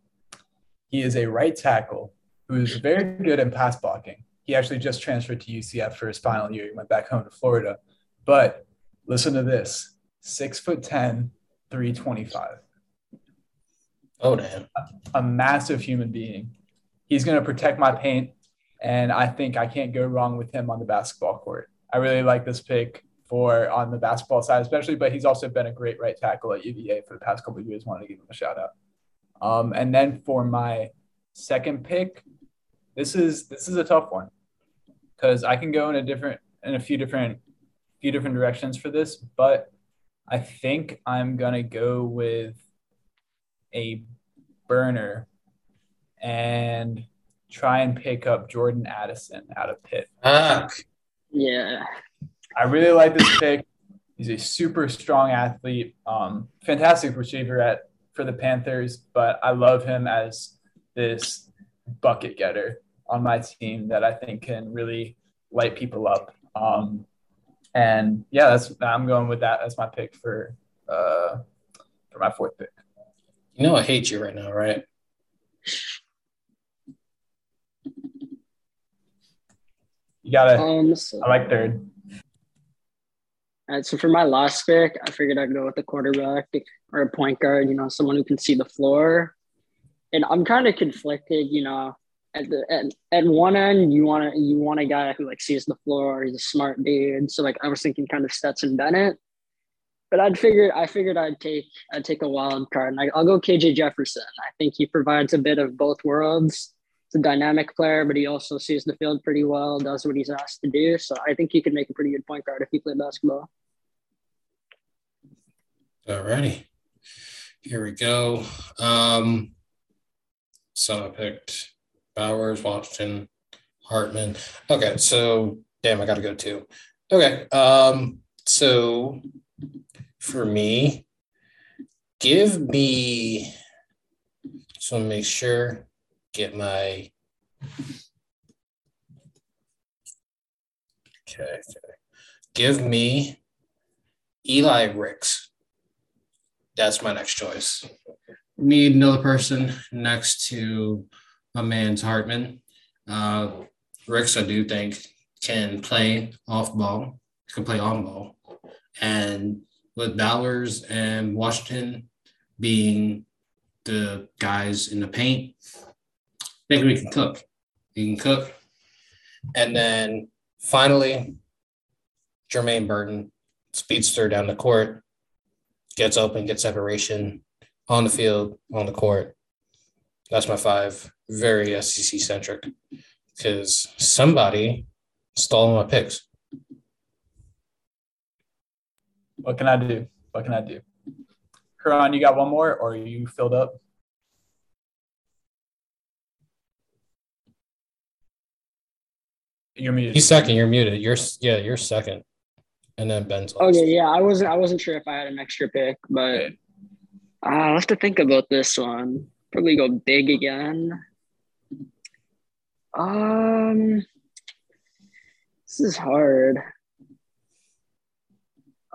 He is a right tackle who is very good in pass blocking. He actually just transferred to UCF for his final year. He went back home to Florida. But listen to this: six foot 10, 325 Oh, damn. a massive human being. He's going to protect my paint, and I think I can't go wrong with him on the basketball court. I really like this pick for on the basketball side, especially. But he's also been a great right tackle at UVA for the past couple of years. Wanted to give him a shout out. Um, and then for my second pick, this is this is a tough one because I can go in a different in a few different few different directions for this, but I think I'm gonna go with a burner and try and pick up Jordan Addison out of Pitt. Fuck. Yeah. I really like this pick. He's a super strong athlete, um, fantastic receiver at for the Panthers, but I love him as this bucket getter on my team that I think can really light people up. Um, and yeah, that's I'm going with that as my pick for uh, for my fourth pick. You know I hate you right now, right? You gotta. Um, so, I like third. Right, so for my last pick, I figured I'd go with a quarterback or a point guard, you know, someone who can see the floor. And I'm kind of conflicted, you know. At the at, at one end, you want to you want a guy who like sees the floor. He's a smart dude. So like I was thinking, kind of Stetson Bennett. But I'd figured I figured I'd take I'd take a wild card, and I, I'll go KJ Jefferson. I think he provides a bit of both worlds. He's a dynamic player, but he also sees the field pretty well, does what he's asked to do. So I think he could make a pretty good point guard if he played basketball. Alrighty. Here we go. Um, so I picked Bowers, Washington, Hartman. Okay, so damn, I gotta go too. Okay. Um, so for me, give me so make sure get my okay, okay. Give me Eli Ricks. That's my next choice. need another person next to my man's Hartman. Uh, Ricks, I do think, can play off ball, can play on ball. And with Bowers and Washington being the guys in the paint, I think we can cook. We can cook. And then finally, Jermaine Burton, speedster down the court, gets open, gets separation on the field, on the court. That's my five. Very SEC centric because somebody stole my picks. What can I do? What can I do? Karan, you got one more or are you filled up? You're muted. He's second. You're muted. You're yeah. You're second, and then Ben's. Last. Okay, yeah. I wasn't. I wasn't sure if I had an extra pick, but uh, I'll have to think about this one. Probably go big again. Um, this is hard.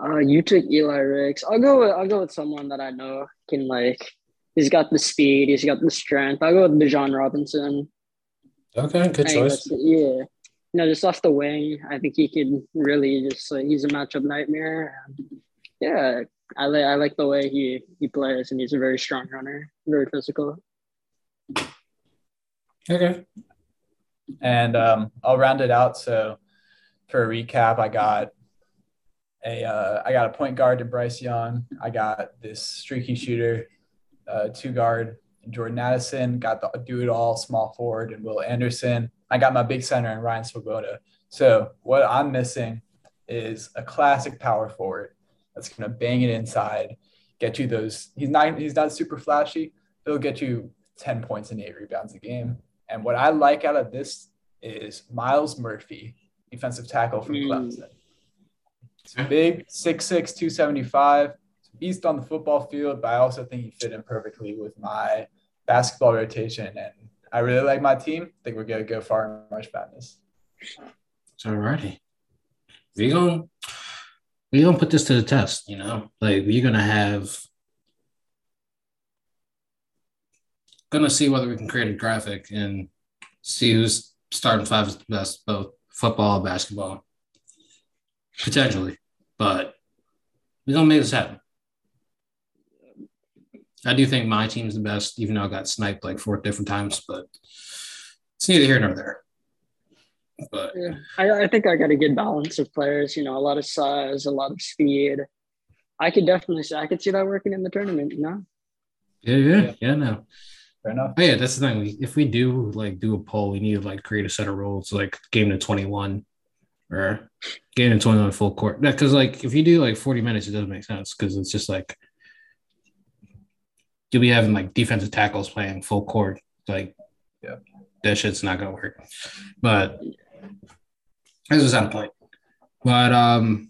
Uh, you took Eli Ricks. I'll go. With, I'll go with someone that I know can like. He's got the speed. He's got the strength. I'll go with Bijan Robinson. Okay, good choice. Yeah, you know, just off the wing, I think he could really just uh, he's a matchup nightmare. Yeah, I like I like the way he he plays, and he's a very strong runner, very physical. Okay. And um, I'll round it out. So, for a recap, I got a uh, I got a point guard to Bryce Young. I got this streaky shooter, uh, two guard Jordan Addison. Got the do it all small forward and Will Anderson. I got my big center and Ryan Swoboda. So what I'm missing is a classic power forward that's going to bang it inside, get you those. He's not he's not super flashy. He'll get you 10 points and eight rebounds a game. And what I like out of this is Myles Murphy, defensive tackle from mm. Clemson. It's big, 6'6, 275. Beast on the football field, but I also think he fit in perfectly with my basketball rotation. And I really like my team. I think we're going to go far in March Madness. All righty. We gonna we gonna put this to the test, you know. Like we're gonna have gonna see whether we can create a graphic and see who's starting five is the best, both football, basketball, potentially. But we're gonna make this happen. I do think my team's the best, even though I got sniped like four different times, but it's neither here nor there. But yeah, I, I think I got a good balance of players, you know, a lot of size, a lot of speed. I could definitely say I could see that working in the tournament, you know? Yeah, yeah, yeah, yeah no. Fair enough. Oh, yeah, that's the thing. We, if we do like do a poll, we need to like create a set of rules, like game to 21 or game to 21 full court. Because like if you do like 40 minutes, it doesn't make sense because it's just like you'll be having like defensive tackles playing full court. Like, yeah, that shit's not gonna work. But this is on point. But um,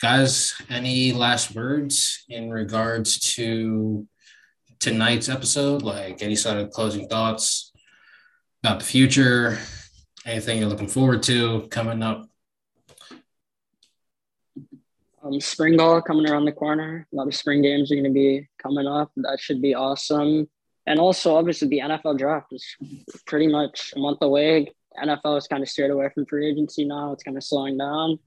guys, any last words in regards to tonight's episode? Like any sort of closing thoughts about the future? Anything you're looking forward to coming up um, spring ball coming around the corner. A lot of spring games are going to be coming up. That should be awesome. And also, obviously, the NFL draft is pretty much a month away. NFL is kind of steered away from free agency now. It's kind of slowing down.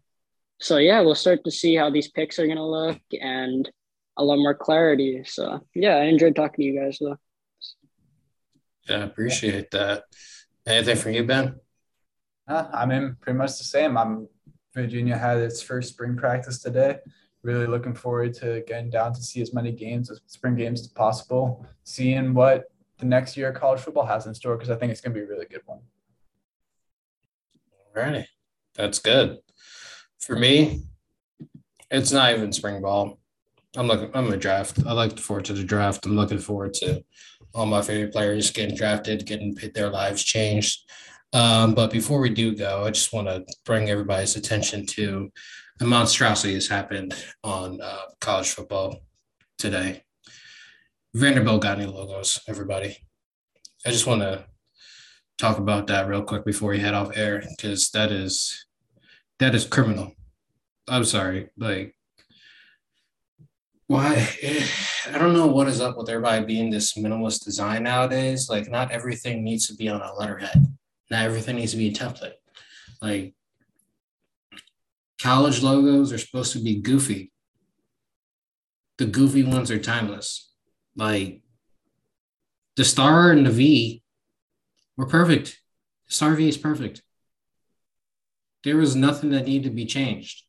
So, yeah, we'll start to see how these picks are going to look and a lot more clarity. So, yeah, I enjoyed talking to you guys, though. Yeah, I appreciate that. Anything for you, Ben? Uh, I mean, pretty much the same. I'm Virginia had its first spring practice today. Really looking forward to getting down to see as many games, as spring games as possible, seeing what the next year college football has in store because I think it's going to be a really good one. All right. That's good. For me, it's not even spring ball. I'm looking, I'm a draft. I like forward to the draft. I'm looking forward to all my favorite players getting drafted, getting their lives changed. Um, but before we do go, I just want to bring everybody's attention to a monstrosity that's happened on uh, college football today. Vanderbilt got new logos, everybody. I just want to talk about that real quick before we head off air because that is that is criminal. I'm sorry, like why I don't know what is up with everybody being this minimalist design nowadays. Like, not everything needs to be on a letterhead. Not everything needs to be a template. Like, college logos are supposed to be goofy. The goofy ones are timeless. Like, the star and the V were perfect. The star V is perfect. There was nothing that needed to be changed.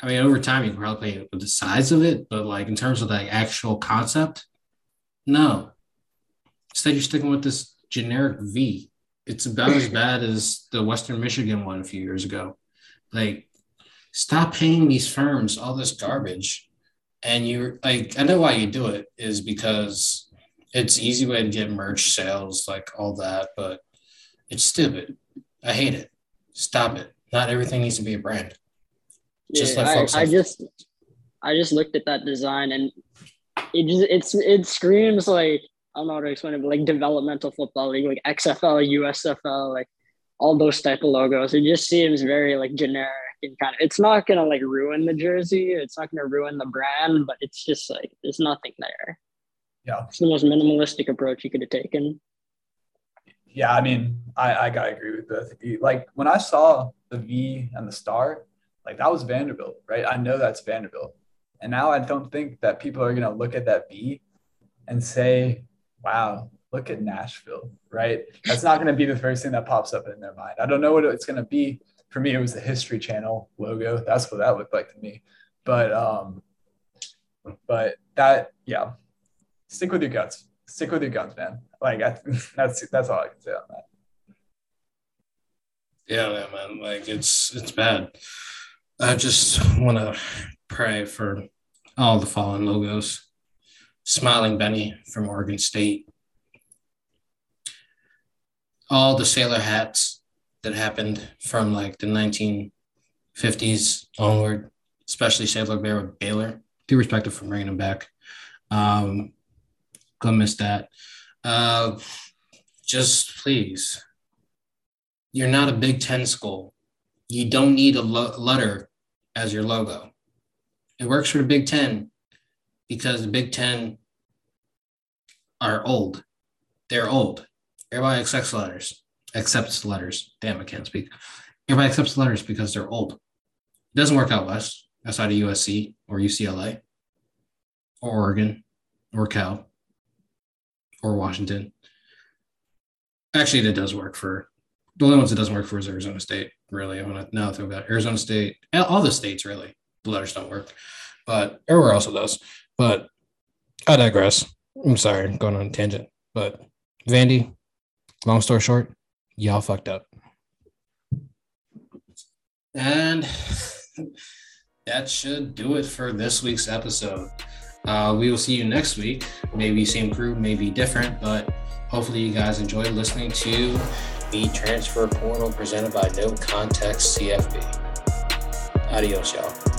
I mean, over time, you can probably play with the size of it, but like in terms of the actual concept, no. Instead, you're sticking with this generic V. It's about as (clears throat) bad as the Western Michigan one a few years ago. Like, stop paying these firms all this garbage. And you're like, I know why you do it is because it's easy way to get merch sales, like all that, but it's stupid. I hate it. Stop it. Not everything needs to be a brand. Just yeah, I, I just I just looked at that design and it just it's it screams like I don't know how to explain it, but like developmental football league, like XFL, USFL, like all those type of logos. It just seems very like generic and kind of. It's not gonna like ruin the jersey. It's not gonna ruin the brand, but it's just like there's nothing there. Yeah, it's the most minimalistic approach you could have taken. Yeah, I mean, I I gotta agree with both of you. Like when I saw the V and the star, like that was Vanderbilt, right? I know that's Vanderbilt. And now I don't think that people are going to look at that V and say, wow, look at Nashville, right? That's not going to be the first thing that pops up in their mind. I don't know what it's going to be. For me, it was the History Channel logo. That's what that looked like to me. But, um, but that, yeah, stick with your guts. Stick with your guns, man. Like I, (laughs) that's that's all I can say on that. Yeah, man. Like it's it's bad. I just want to pray for all the fallen logos. Smiling Benny from Oregon State. All the sailor hats that happened from like the 1950s onward, especially Sailor Bear with Baylor. Do respect for bringing them back. Um, gonna miss that. Uh, just please, you're not a Big Ten school. You don't need a lo- letter as your logo. It works for the Big Ten because the Big Ten are old. They're old. Everybody accepts letters, accepts letters. Damn, I can't speak. Everybody accepts letters because they're old. It doesn't work out west outside of USC or UCLA or Oregon or Cal or Washington. Actually, it does work for the only ones that doesn't work for is Arizona State. Really, I want to now think about Arizona State. All the states really, the letters don't work, but everywhere else it does. But I digress. I'm sorry, I'm going on a tangent. But Vandy, long story short, y'all fucked up. And (laughs) that should do it for this week's episode. Uh, we will see you next week. Maybe same crew, maybe different, but hopefully you guys enjoyed listening to the transfer portal presented by No Context CFB. Adios, y'all.